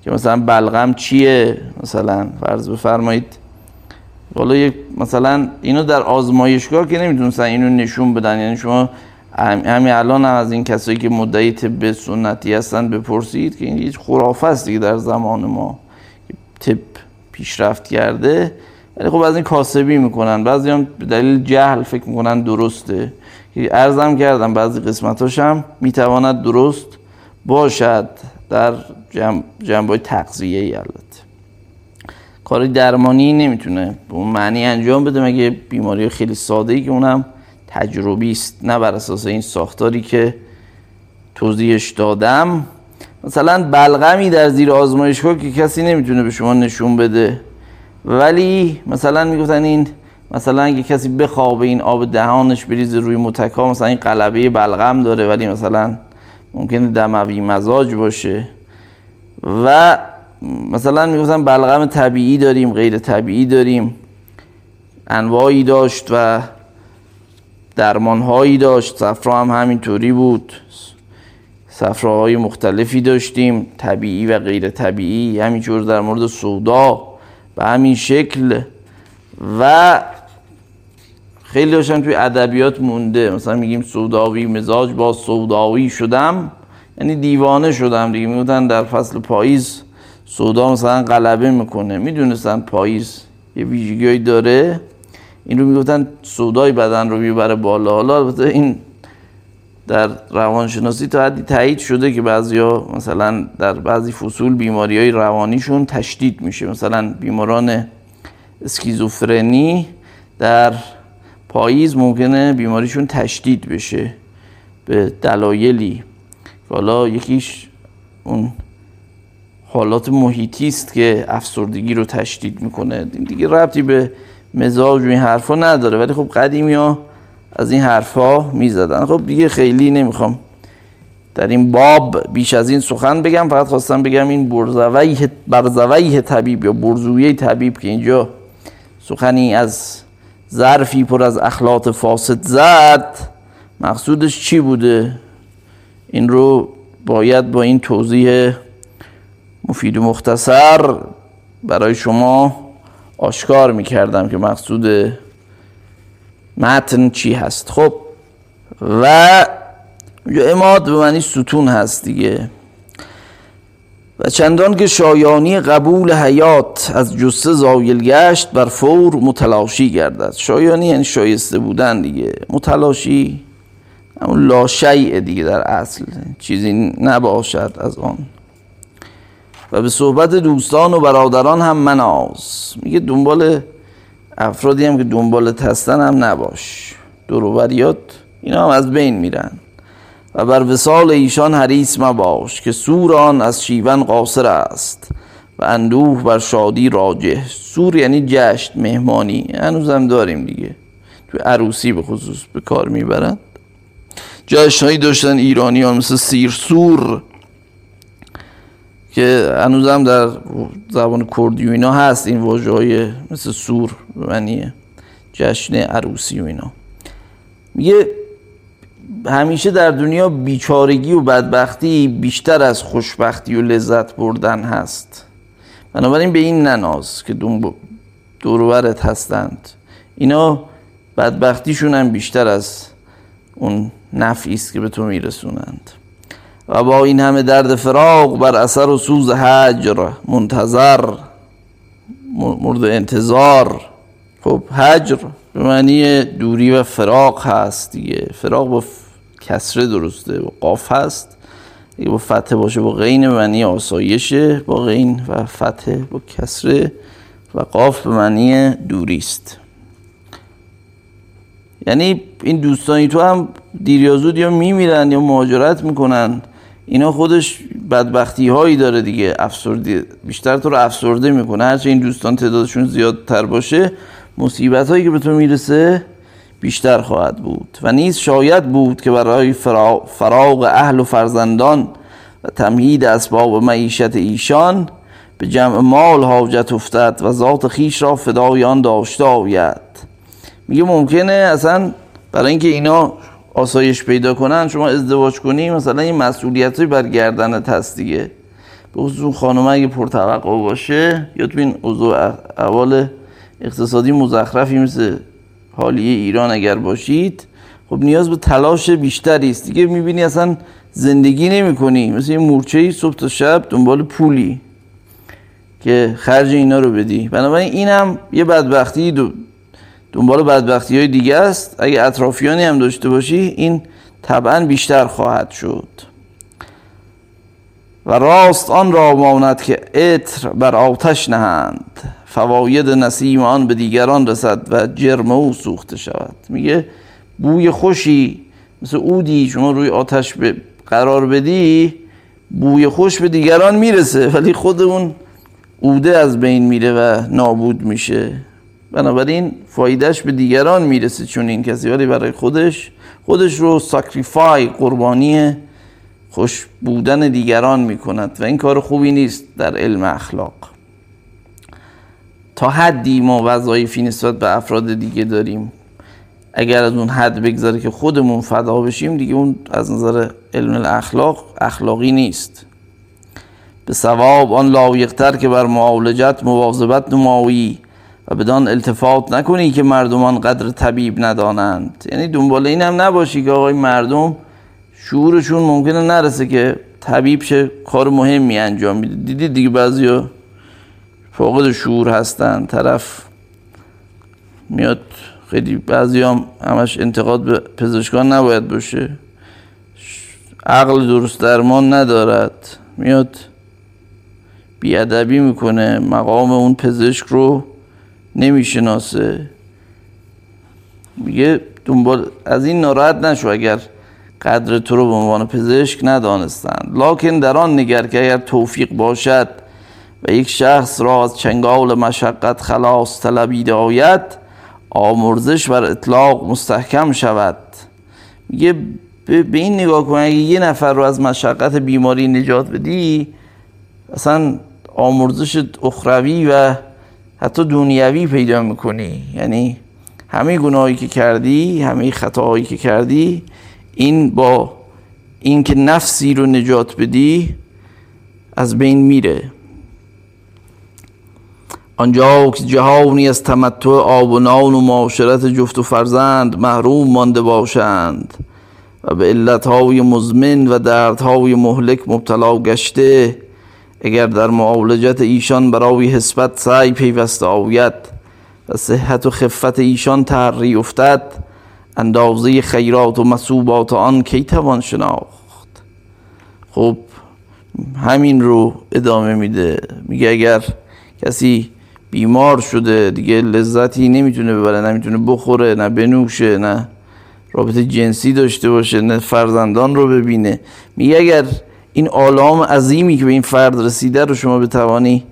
[SPEAKER 2] که مثلا بلغم چیه؟ مثلا فرض بفرمایید. حالا یک مثلا اینو در آزمایشگاه که نمی‌تونستن اینو نشون بدن یعنی شما همین الان هم از این کسایی که مدعی طب سنتی هستن بپرسید که این هیچ خرافه است دیگه در زمان ما. طب پیشرفت کرده ولی خب از این کاسبی می‌کنن بعضی هم به دلیل جهل فکر می‌کنن درسته. ارزم کردم بعضی قسمتاش هم می‌تواند درست باشد در جنب, جنب های تقضیه ای البته. کار درمانی نمی‌تونه به اون معنی انجام بده مگه بیماری خیلی ساده ای که اونم تجربی است نه بر اساس این ساختاری که توضیحش دادم. مثلا بلغمی در زیر آزمایشگاه که کسی نمی‌تونه به شما نشون بده. ولی مثلا می‌گفتن این مثلا اگه کسی بخوابه این آب دهانش بریزه روی متکا مثلا این قلبه بلغم داره ولی مثلا ممکنه دموی مزاج باشه. و مثلا می‌گفتن بلغم طبیعی داریم غیر طبیعی داریم. انواعی داشت و درمانهایی داشت. صفرا هم همینطوری بود. صفراهای مختلفی داشتیم طبیعی و غیر طبیعی همینطور در مورد سودا به همین شکل. و خیلی داشتن توی ادبیات مونده. مثلا میگیم سوداوی مزاج با سوداوی شدم. یعنی دیوانه شدم دیگه. می‌گفتن در فصل پاییز سودا مثلا غلبه می‌کنه. می‌دونستن پاییز یه ویژگی داره. این رو می‌گفتن سودای بدن رو می‌بره بالا. حالا البته این در روانشناسی تا حدی تایید شده که بعضیا مثلا در بعضی فصول بیماری های روانیشون تشدید میشه. مثلا بیماران اسکیزوفرنی در پاییز ممکنه بیماریشون تشدید بشه به دلایلی. حالا یکیش اون حالات محیطی است که افسردگی رو تشدید می‌کنه. دیگه ربطی به مزاج و این حرفا نداره ولی خب قدیمی ها از این حرفا می‌زدن. خب دیگه خیلی نمی‌خوام در این باب بیش از این سخن بگم فقط خواستم بگم این برزویه برزویه طبیب یا برزویه طبیب که اینجا سخنی از ظرفی پر از اخلاط فاسد زد مقصودش چی بوده؟ این رو باید با این توضیح مفید و مختصر برای شما آشکار می‌کردم که مقصود متن چی هست. خب و اماد به معنی ستون هست دیگه. و چندان که شایانی قبول حیات از جسه زایل گشت بر فور متلاشی گردد. شایانی یعنی شایسته بودن دیگه. متلاشی همون لاشیعه دیگه در اصل. چیزی نباشد از آن. و به صحبت دوستان و برادران هم مناز. میگه دنبال افرادی هم که دنبال هستن هم نباش. دوروبریات اینا هم از بین میرن. و بر وسال ایشان حریص مباش که سوران از شیون قاصر است و اندوه بر شادی راجه سور یعنی جشن مهمانی. هنوزم داریم دیگه. تو عروسی به خصوص به کار می‌برن. جشنهایی داشتن ایرانی ها مثل سیر سور. که هنوزم در زبان کردی و اینا هست. این واژه های مثل سور معنی جشن عروسی و اینا. میگه همیشه در دنیا بیچارگی و بدبختی بیشتر از خوشبختی و لذت بردن هست. بنابراین به این نناز که دوروبرت هستند. اینا بدبختیشون هم بیشتر از اون نفعی است که به تو میرسونند. و با این همه درد فراق بر اثر و سوز حجر منتظر مورد انتظار. خب حجر به معنی دوری و فراق هست دیگه. فراق با کسره درسته و قاف هست. دیگه با فتح باشه با غین به معنی آسایشه با غین و فتح با کسره و قاف به معنی دوری است. یعنی این دوستانی تو هم دیر یا زود یا میمیرن یا مهاجرت می‌کنن اینا خودش بدبختی هایی داره دیگه افسردی بیشتر تو رو افسرده می‌کنه. هرچه این دوستان تعدادشون زیادتر باشه مصیبت هایی که به تو می‌رسه بیشتر خواهد بود. و نیز شاید بود که برای فراغ اهل و فرزندان و تمهید اسباب معیشت ایشان به جمع مال حاجت افتد و ذات خیش را فدای آن داشته آید. میگه ممکنه اصلا برای اینکه اینا آسایش پیدا کنن شما ازدواج کنی مثلا این مسئولیت بر گردنت هست دیگه. به خصوص خانم اگه پرتوقع باشه یا تو این اوضاع اول اقتصادی مزخرفی مثل حالیه ایران اگر باشید خب نیاز به تلاش بیشتری است. دیگه می‌بینی اصلا زندگی نمی کنی مثل یه مورچه صبح تا شب دنبال پولی که خرج اینا رو بدی. بنابراین این هم یه بدبختی دنبال بدبختی های دیگه است. اگه اطرافیانی هم داشته باشی این طبعا بیشتر خواهد شد. و راست آن را ماند که عطر بر آتش نهند. فواید نسیم آن به دیگران رسد و جرم او سوخته شود. میگه بوی خوشی مثل اودی شما روی آتش قرار بدی بوی خوش به دیگران می‌رسه ولی خود اون اوده از بین میره و نابود میشه. بنابراین فایدهش به دیگران می‌رسه چون این کسی ولی برای خودش خودش رو ساکریفای قربانی خوش بودن دیگران می‌کند و این کار خوبی نیست در علم اخلاق. تا حدی ما وظایفی نسبت به افراد دیگه داریم. اگر از اون حد بگذاره که خودمون فدا بشیم دیگه اون از نظر علم الاخلاق اخلاقی نیست. به ثواب آن لایقتر که بر معالجت مواظبت نمایی. بدان التفات نکنی که مردمان قدر طبیب ندانند. یعنی دنبال این هم نباشی که آقای مردم شعورشون ممکنه نرسه که طبیب شه کار مهمی انجام میده. دیدید دیگه بعضیا فاقد شعور هستن. طرف میاد خیلی بعضی هم همش انتقاد به پزشکان نباید باشه. عقل درست درمان ندارد. میاد بیادبی می‌کنه. مقام اون پزشک رو نمی‌شناسه. میگه دنبال از این ناراحت نشو اگر قدر تو رو به عنوان پزشک ندانستند لکن در آن نگر که اگر توفیق باشد و یک شخص را از چنگال مشقت خلاص طلبیده آید آمرزش بر اطلاق مستحکم شود. میگه به این نگاه کن اگه یه نفر رو از مشقت بیماری نجات بدی اصلا آمرزش اخروی و حتی دنیوی پیدا می‌کنی. یعنی همه گناهی که کردی همه خطاهایی که کردی این با اینکه نفسی رو نجات بدی از بین میره. آنجا که جهانی از تمتع آب و نان و معاشرت جفت و فرزند محروم مانده باشند و به علتهای مزمن و دردهای مهلک مبتلا گشته اگر در معالجت ایشان برای حسبت سعی پیوسته آید و صحت و خفت ایشان تحری افتد اندازه خیرات و مسوبات آن کی توان شناخت؟ خب همین رو ادامه میده. میگه اگر کسی بیمار شده دیگه لذتی نمی‌تونه ببره نمی‌تونه بخوره نه بنوشه نه رابطه جنسی داشته باشه نه فرزندان رو ببینه. میگه اگر این آلام عظیمی که به این فرد رسیده رو شما بتوانی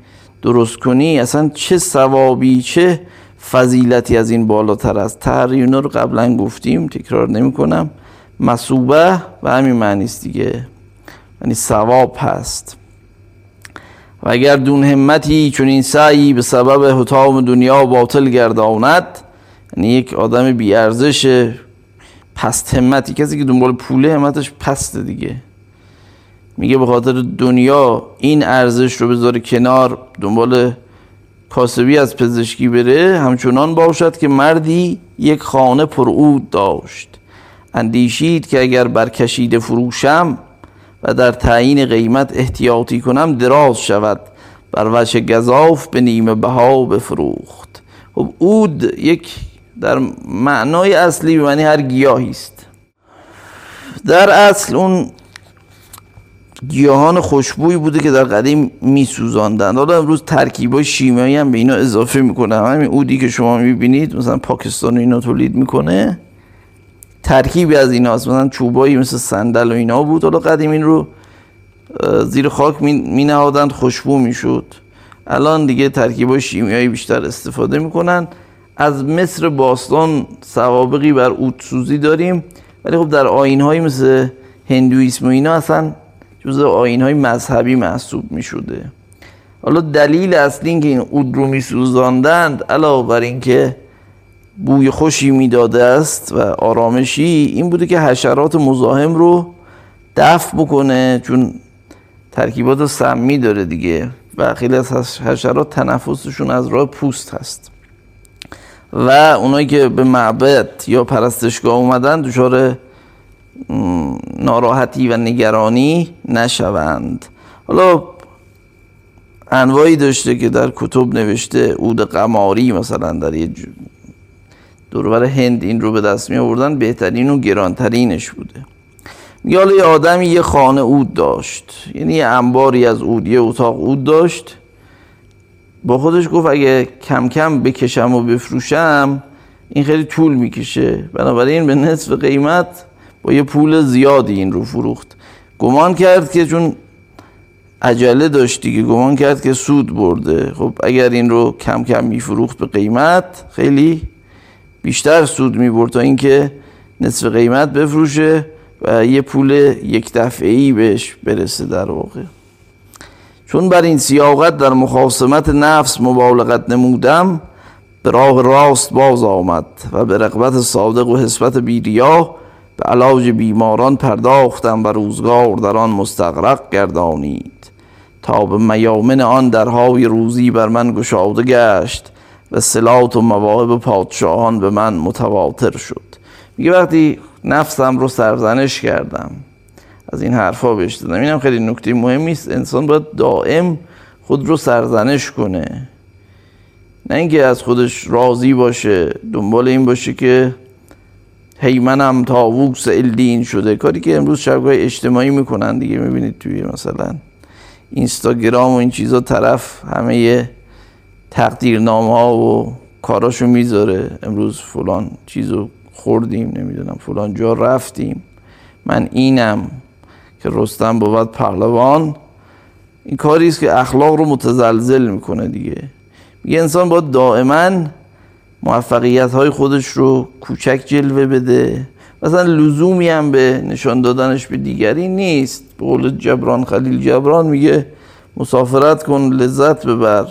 [SPEAKER 2] درست کنی اصلا چه ثوابی چه فضیلتی از این بالاتر است؟ تحریونا رو قبلا گفتیم تکرار نمی کنم مسوبه و همین معنی است دیگه. یعنی ثواب هست. و اگر دون همتی چون این سعی به سبب حتام دنیا باطل گرداند یعنی یک آدم بیارزش پست همتی کسی که دنبال پوله همتش پسته دیگه. میگه به خاطر دنیا این ارزش رو بذاره کنار دنبال کاسبی از پزشکی بره. همچنان باشد که مردی یک خانه پرعود داشت. اندیشید که اگر برکشیده فروشم و در تعیین قیمت احتیاطی کنم دراز شود. بر وجه گذاف به نیمه بها بفروخت. خب اود یک در معنای اصلی به معنی هر گیاهی است. در اصل اون گیاهان خوشبوی بوده که در قدیم میسوزاندند. حالا امروز ترکیبای شیمیایی هم به اینا اضافه می‌کنه. همین اودی که شما می‌بینید مثلا پاکستان اینا تولید می‌کنه ترکیبی از ایناست. مثلا چوبایی مثل صندل و اینا بود. حالا قدیم این رو زیر خاک می نهادند خوشبو می‌شد. الان دیگه ترکیبای شیمیایی بیشتر استفاده می‌کنن. از مصر باستان سوابقی بر سوزی داریم. ولی خب در آین های مثل هندویسم و اینا اصلا جز آین های مذهبی محسوب می شده حالا دلیل اصلی این که این اود رو می سوزاندند علاوه بر اینکه بوی خوشی می‌داده است و آرامشی این بوده که حشرات مزاحم رو دفع بکنه چون ترکیبات سمی داره دیگه و خیلی از حشرات تنفسشون از راه پوست هست. و اونایی که به معبد یا پرستشگاه اومدن دچار ناراحتی و نگرانی نشوند. حالا انواعی داشته که در کتب نوشته اود قماری مثلا در یه دوربر هند این رو به دست می آوردن بهترین و گرانترینش بوده. میگه یه آدمی یه خانه اود داشت. یعنی یه انباری از اود یه اتاق اود داشت. با خودش گفت اگه کم کم بکشم و بفروشم این خیلی طول می‌کشه. بنابراین به نصف قیمت با یه پول زیادی این رو فروخت. گمان کرد که چون عجله داشتی که گمان کرد که سود برده. خب اگر این رو کم کم میفروخت به قیمت خیلی بیشتر سود می‌برد تا اینکه نصف قیمت بفروشه و یه پول یک دفعه بهش برسه در واقع. چون بر این سیاقت در مخاسمت نفس مبالغت نمودم به راه راست باز آمد و به رقبت صادق و حسبت بیریا به علاج بیماران پرداختم و روزگار در آن مستقرق گردانید. تا به میامن آن درهای روزی بر من گشاده گشت و سلات و مواهب پادشاهان به من متواتر شد. میگه وقتی نفسم رو سرزنش کردم از این حرفا بهش دادم. اینم خیلی نکته مهمی است انسان باید دائم خود رو سرزنش کنه. نه اینکه از خودش راضی باشه دنبال این باشه که هی منم تاووکس الدین شده. کاری که امروز شبکه‌های اجتماعی می‌کنن دیگه می‌بینید توی مثلا اینستاگرام و این چیزا طرف همه تقدیرنامه ها و کاراشو می‌ذاره. امروز فلان چیزو خوردیم نمی‌دونم فلان جا رفتیم. من اینم که رستم بود پهلوان. این کاری است که اخلاق رو متزلزل می‌کنه دیگه. میگه انسان باید دائما موفقیت های خودش رو کوچک جلوه بده. مثلا لزومی هم به نشان دادنش به دیگری نیست. به قول جبران خلیل جبران میگه مسافرت کن لذت ببر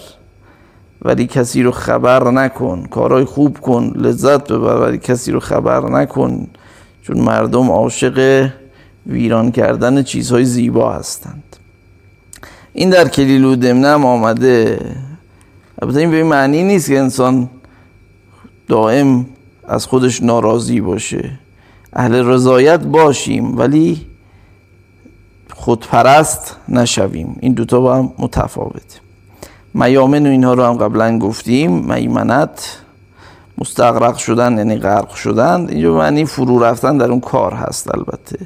[SPEAKER 2] ولی کسی رو خبر نکن. کارهای خوب کن لذت ببر ولی کسی رو خبر نکن. چون مردم عاشق ویران کردن چیزهای زیبا هستند. این در کلیلو دمنه هم آمده. البته این به معنی نیست که انسان دائم از خودش ناراضی باشه. اهل رضایت باشیم ولی خودپرست نشویم. این دوتا با هم متفاوته میامن و اینها رو هم قبلا گفتیم. میمنت مستقرق شدن یعنی غرق شدن. اینجا معنی فرو رفتن در اون کار هست البته.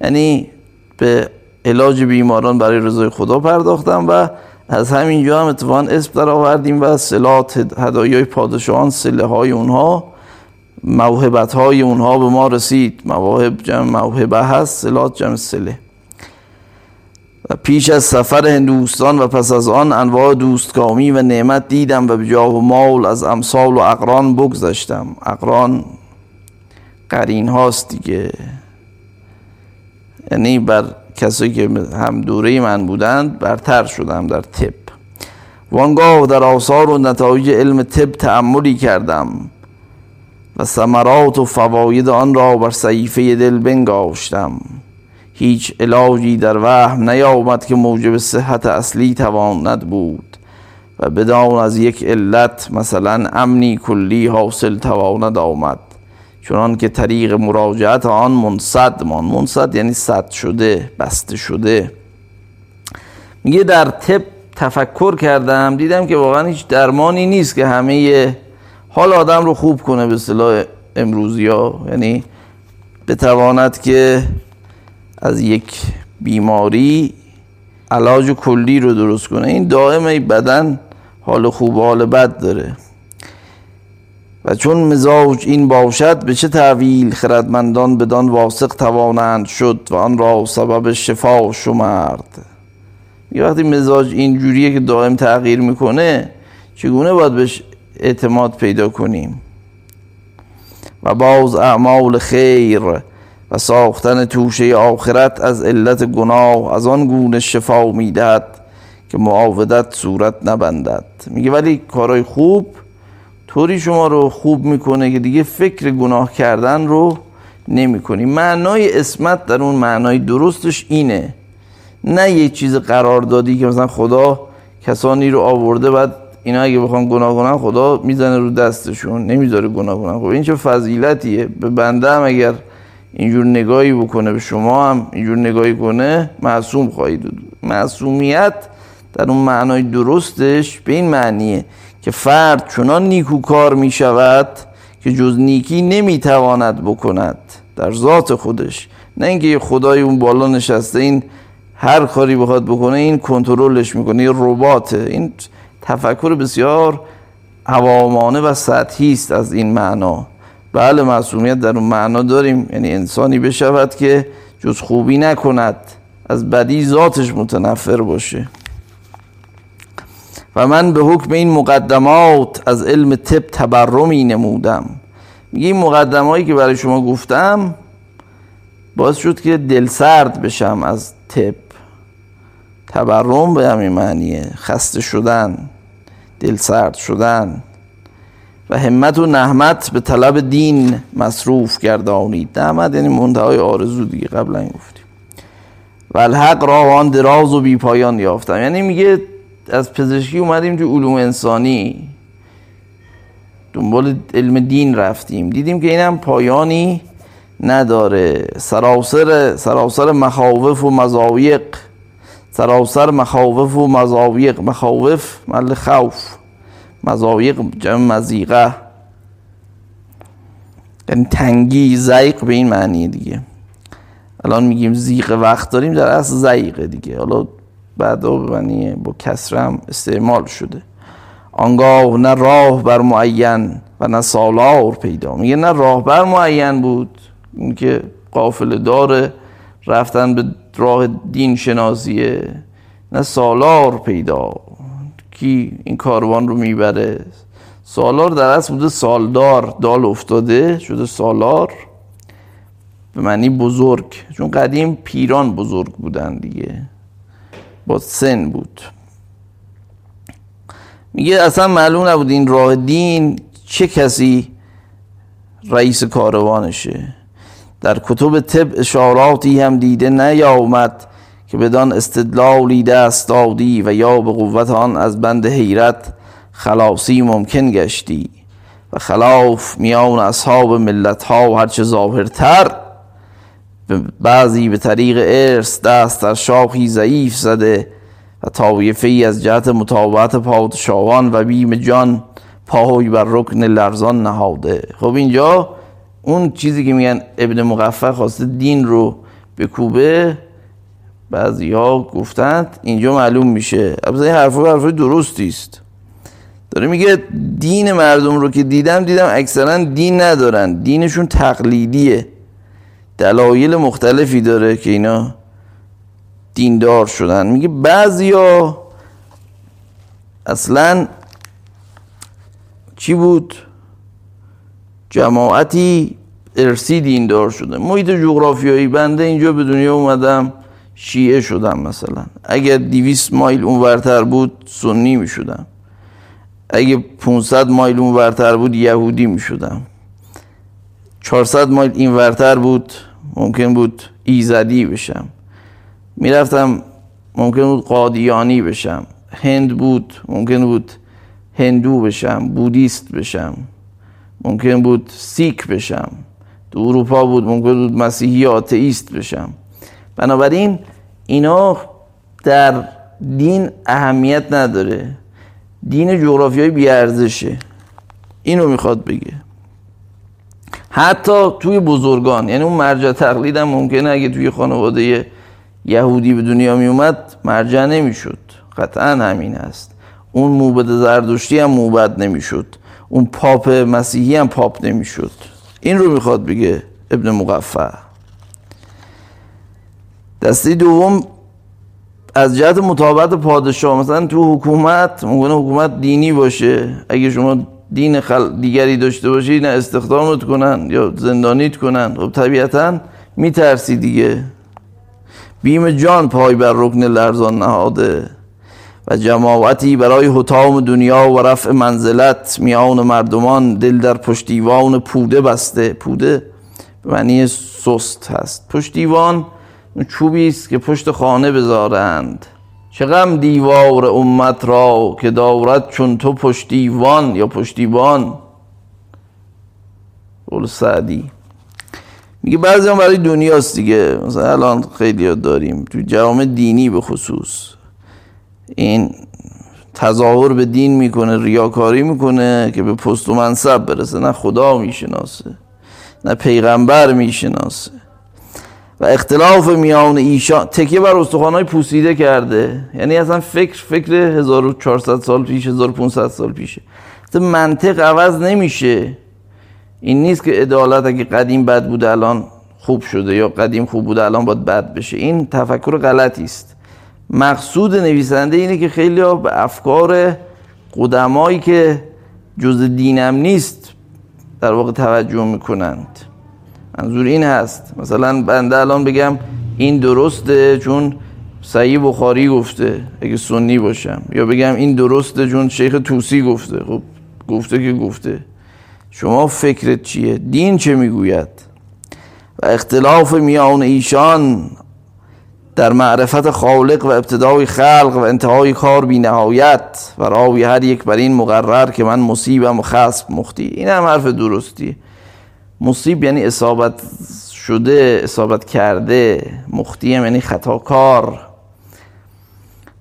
[SPEAKER 2] یعنی به علاج بیماران برای رضای خدا پرداختم و از همینجا هم اتفاقا اسم در آوردیم و سلات هدایای پادشاهان سله های اونها موهبت های اونها به ما رسید. مواهب جمع موهبه هست سلات جمع سله و پیش از سفر هندوستان و پس از آن انواع دوستکامی و نعمت دیدم و به جاه و مال از امثال و اقران بگذشتم. اقران قرین هاست دیگه. یعنی بر کسایی که هم دوره من بودند برتر شدم در طب. وانگاه در آثار و نتایج علم طب تعملی کردم و ثمرات و فواید آن را بر صحیفه دل بنگاشتم. هیچ علاجی در وهم نیامد که موجب صحت اصلی تواند بود و بدان از یک علت مثلا امنی کلی حاصل تواند آمد. چنان که طریق مراجعت آن منصد مان منصد یعنی صد شده بسته شده. میگه در طب تفکر کردم دیدم که واقعا هیچ درمانی نیست که همه حال آدم رو خوب کنه به صلاح امروزی ها. یعنی بتواند که از یک بیماری علاج کلی رو درست کنه. این دائم بدن حال خوب حال بد داره. و چون مزاج این باشد به چه تعویل خردمندان بدان واسق توانند شد و آن را سبب شفا شمرد؟ یه وقتی مزاج این جوریه که دائم تغییر می‌کنه چگونه باید بهش اعتماد پیدا کنیم؟ و باز اعمال خیر و ساختن توشه آخرت از علت گناه از آن گونه شفا می‌دهد که معاودت صورت نبندد. میگه ولی کارهای خوب طوری شما رو خوب می‌کنه که دیگه فکر گناه کردن رو نمی معنای اسمت در اون معنای درستش اینه. نه یه چیز قرار دادی که مثلا خدا کسانی رو آورده بعد اینا اگه بخوان گناه کنن خدا می‌زنه رو دستشون نمی‌ذاره گناه کنن. خب این چه فضیلتیه؟ به بنده هم اگر اینجور نگاهی بکنه به شما هم اینجور نگاهی کنه معصوم خواهید معصومیت در اون معنای درستش به این معنیه. که فرد چنان نیکوکار می شود که جز نیکی نمی‌تواند بکند. در ذات خودش. نه اینکه یه خدای اون بالا نشسته این هر کاری بخواد بکنه این کنترلش می‌کنه یه رباته این تفکر بسیار عوامانه و سطحی است از این معنا. بله معصومیت در اون معنا داریم. یعنی انسانی بشود که جز خوبی نکند از بدی ذاتش متنفر باشه. و من به حکم این مقدمات از علم طب تبرمی نمودم. میگه این مقدمایی که برای شما گفتم باعث شد که دل سرد بشم از طب. تبرم به همین معنیه. خسته شدن دل سرد شدن و همت و نحمت به طلب دین مصروف گردانید. نحمت یعنی منتهای آرزو دیگه قبلا گفتیم. و الحق را آن دراز و بی پایان یافتم. یعنی میگه از پزشکی اومدیم تو علوم انسانی. دنبال علم دین رفتیم. دیدیم که اینم پایانی نداره. سراسر سراسر مخاوف و مزایق سراسر مخاوف و مزایق مخاوف مل خوف. مزایق جمع مزیقه یعنی تنگی زیق به این معنی دیگه. الان میگیم زیق وقت داریم در اصل زیقه دیگه. حالا بعدا به معنی با کسرم استعمال شده. آنگاه نه راه بر معین و نه سالار پیدا. میگه نه راه بر معین بود اینکه قافل داره رفتن به راه دین شناسیه نه سالار پیدا. کی این کاروان رو می‌بره؟ سالار در اصل بوده سالدار دال افتاده شده سالار. به معنی بزرگ چون قدیم پیران بزرگ بودن دیگه. با سن بود. میگه اصلا معلوم نبود این راه دین چه کسی رئیس کاروانشه. در کتب طب اشاراتی هم دیده نیامد که بدان استدلالی دست دادی و یا به قوت آن از بند حیرت خلاصی ممکن گشتی. و خلاف میان اصحاب ملت ها و هرچه ظاهرتر بعضی به طریق ارث دست در شاخی ضعیف زده و طایفه ای از جهت مطابقت پادشاهان و بیم جان پاهوی بر رکن لرزان نهاده. خب اینجا اون چیزی که میگن ابن مقفع خواسته دین رو بکوبه بعضی ها گفتند اینجا معلوم میشه. البته این حرفا حرفای درستی است. داره میگه دین مردم رو که دیدم دیدم اکثرا دین ندارن. دینشون تقلیدیه. دلایل مختلفی داره که اینا دیندار شدن. میگه بعضیا اصلا چی بود؟ جماعتی ارسی دیندار شده. محیط جغرافیایی بنده اینجا به دنیا اومدم شیعه شدم مثلا. اگر دیویس مایل اونورتر بود سنی می شدم اگه 500 مایل اونورتر بود یهودی می شدم 400 مایل اینورتر بود ممکن بود ایزدی بشم. می‌رفتم ممکن بود قادیانی بشم. هند بود ممکن بود هندو بشم بودیست بشم. ممکن بود سیک بشم. تو اروپا بود ممکن بود مسیحی آتئیست بشم. بنابراین اینا در دین اهمیت نداره. دین جغرافیایی بیارزشه. اینو می‌خواد بگه. حتی توی بزرگان یعنی اون مرجع تقلید هم ممکنه اگه توی خانواده یهودی به دنیا می اومد مرجع نمی‌شد. قطعا همین است. اون موبد زردشتی هم موبد نمی‌شد. اون پاپ مسیحی هم پاپ نمی‌شد. این رو می‌خواد بگه ابن مقفع. دسته دوم از جهت مطابقت پادشاه مثلا تو حکومت ممکنه حکومت دینی باشه. اگه شما دین خل... دیگری داشته باشی نه استخدامت کنن یا زندانیت کنن. خب طبیعتا میترسی دیگه. بیم جان پای بر رکن لرزان نهاده و جماعتی برای حتام دنیا و رفع منزلت میان مردمان دل در پشتیوان پوده بسته. پوده به معنی سست هست. پشتیوان چوبی است که پشت خانه بذارند. چه غم دیوار امت را که دارد چون تو پشتیوان یا پشتیوان قول سعدی. میگه بعضی هم برای دنیاست دیگه. مثلا الان خیلی داریم تو جوامع دینی به خصوص. این تظاهر به دین می‌کنه ریاکاری می‌کنه که به پست و منصب برسه. نه خدا می‌شناسه نه پیغمبر می‌شناسه. و اختلاف میان ایشان تکیه بر استخوانهای پوسیده کرده. یعنی اصلا فکر فکر 1400 سال پیش 1500 سال پیشه. منطق عوض نمیشه. این نیست که عدالت اگه قدیم بد بوده الان خوب شده یا قدیم خوب بوده الان باید بد بشه. این تفکر غلطی است. مقصود نویسنده اینه که خیلی ها به افکار قدمایی که جز دینم نیست در واقع توجه می‌کنند. منظور این هست. مثلا بنده الان بگم این درسته چون سعی بخاری گفته اگه سنی باشم. یا بگم این درسته چون شیخ توسی گفته. خب گفته که گفته. شما فکرت چیه؟ دین چه می‌گوید؟ و اختلاف میان ایشان در معرفت خالق و ابتدای خلق و انتهای کار بی نهایت و راوی هر یک بر این مقرر که من مصیبم و خصب مختی. این هم حرف درستی مصیب یعنی اصابت شده اصابت کرده مختی هم یعنی خطاکار.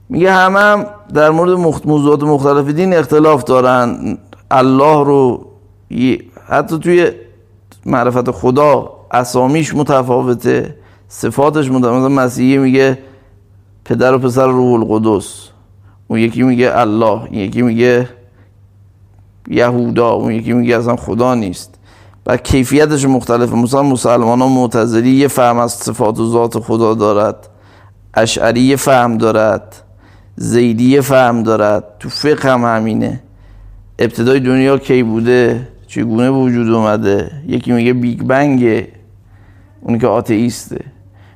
[SPEAKER 2] میگه همه هم در مورد موضوعات مختلف دین اختلاف دارن. الله رو حتی توی معرفت خدا اسامیش متفاوته صفاتش متفاوته. مسیحی میگه پدر و پسر روح القدس. اون یکی میگه الله یکی میگه یهودا اون یکی میگه اصلا خدا نیست. و کیفیتش مختلفه مثلا مسلمان ها معتزلی یه فهم از صفات و ذات خدا دارد. اشعری یه فهم دارد. زیدی یه فهم دارد. تو فقه هم همینه. ابتدای دنیا کی بوده؟ چگونه وجود اومده؟ یکی میگه بیگ بنگ اونی که آتئیسته.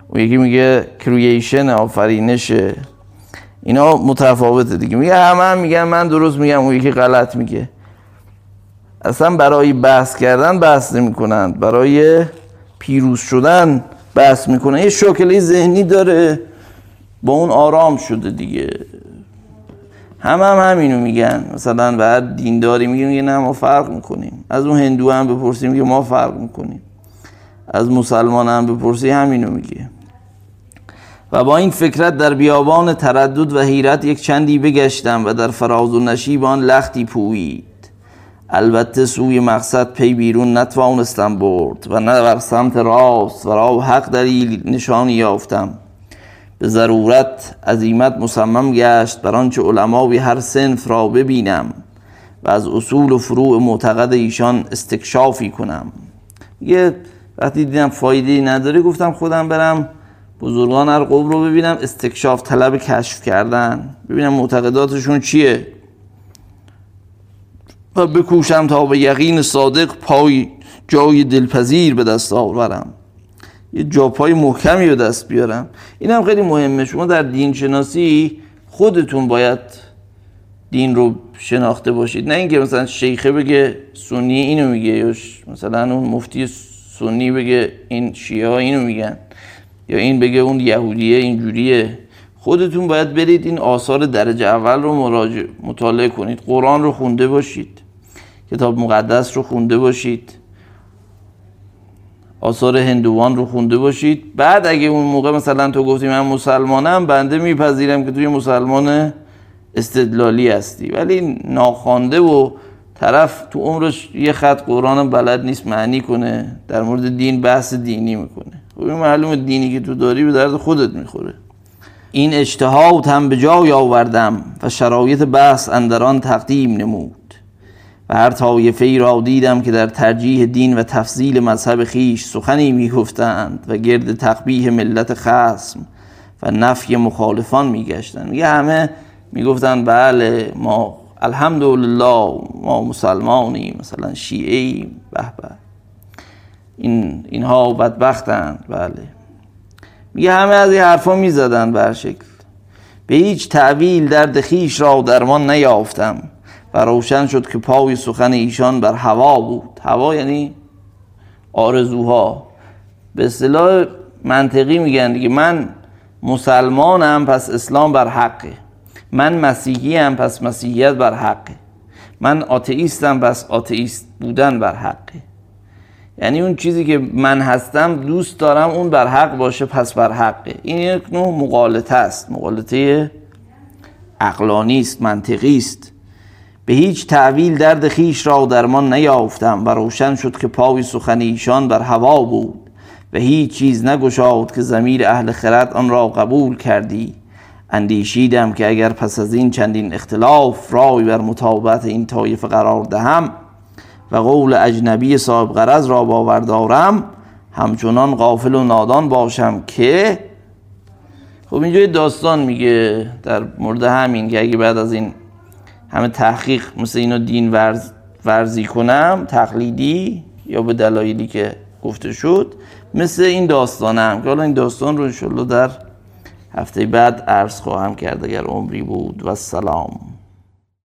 [SPEAKER 2] اون یکی میگه creation آفرینشه. اینا متفاوته دیگه. میگه همه هم میگن من درست میگم. اون یکی غلط میگه. اصلا برای بحث کردن بحث نمی کنند برای پیروز شدن بحث می‌کنن یه شکلی ذهنی داره. با اون آرام شده دیگه. همه هم همینو میگن. مثلا بعد دینداری میگه میگه نه ما فرق می‌کنیم. از اون هندو هم بپرسیم میگه ما فرق می‌کنیم. از مسلمان هم بپرسی همینو میگه. و با این فکرت در بیابان تردد و حیرت یک چندی بگشتم و در فراز و نشیب آن لختی پویید البته سوی مقصد پی بیرون نتوانستم برد و نه بر سمت راست و راه حق دلیل نشانی یافتم. به ضرورت عظیمت مصمم گشت بر آنچه علمای هر سنف را ببینم و از اصول و فروع معتقد ایشان استکشافی کنم. یه وقتی دیدم فایده نداره گفتم خودم برم بزرگان هر قوم رو ببینم استکشاف طلب کشف کردن. ببینم معتقداتشون چیه. و بکوشم تا به یقین صادق پای جای دلپذیر به دست آورم. یه جاپای محکمی به دست بیارم. این هم خیلی مهمه. شما در دین شناسی خودتون باید دین رو شناخته باشید. نه اینکه مثلا شیخه بگه سنی اینو میگه یا مثلا اون مفتی سنی بگه این شیعه ها اینو میگن. یا این بگه اون یهودیه اینجوریه. خودتون باید برید این آثار درجه اول رو مراجع مطالعه کنید. قرآن رو خونده باشید. کتاب مقدس رو خونده باشید. آثار هندوان رو خونده باشید. بعد اگه اون موقع مثلا تو گفتی من مسلمانم بنده میپذیرم که توی مسلمان استدلالی هستی. ولی ناخوانده و طرف تو عمرش یه خط قرآن بلد نیست معنی کنه در مورد دین بحث دینی می‌کنه. خب این معلوم دینی که تو داری به درد خودت می‌خوره. این اجتهاد هم به جای آوردم و شرایط بحث اندران تقدیم نمود. و هر طایفه ای را دیدم که در ترجیح دین و تفضیل مذهب خیش سخنی می‌گفتند و گرد تقبیه ملت خسم و نفی مخالفان میگشتند. میگه همه می‌گفتن بله ما الحمدلله ما مسلمانیم مثلا شیعه به به. این اینها بدبختند بله. میگه همه از این حرفا می‌زدن به شکل. به هیچ تعویل درد خیش را درمان نیافتم. و روشن شد که پای سخن ایشان بر هوا بود. هوا یعنی آرزوها. به اصطلاح منطقی میگن دیگه. من مسلمانم پس اسلام بر حقه. من مسیحی هم پس مسیحیت بر حقه. من آتئیستم پس آتئیست بودن بر حقه. یعنی اون چیزی که من هستم دوست دارم اون بر حق باشه پس بر حقه. این یک نوع مقالطه است. مقالطه عقلانی است منطقی است به هیچ تعویل درد خیش را درمان نیافتم و روشن شد که پای سخن ایشان بر هوا بود و هیچ چیز نگشاد که زمیر اهل خرد آن را قبول کردی. اندیشیدم که اگر پس از این چندین اختلاف رای بر مطابقت این طایفه قرار دهم و قول اجنبی صاحب غرض را باوردارم همچنان غافل و نادان باشم که خب اینجا داستان میگه در مورد همین که اگه بعد از این همه تحقیق مثل اینو دین ورز ورزی کنم تقلیدی یا به دلایلی که گفته شد مثل این داستانم که حالا این داستان رو انشالله در هفته بعد عرض خواهم کرد اگر عمری بود. و سلام.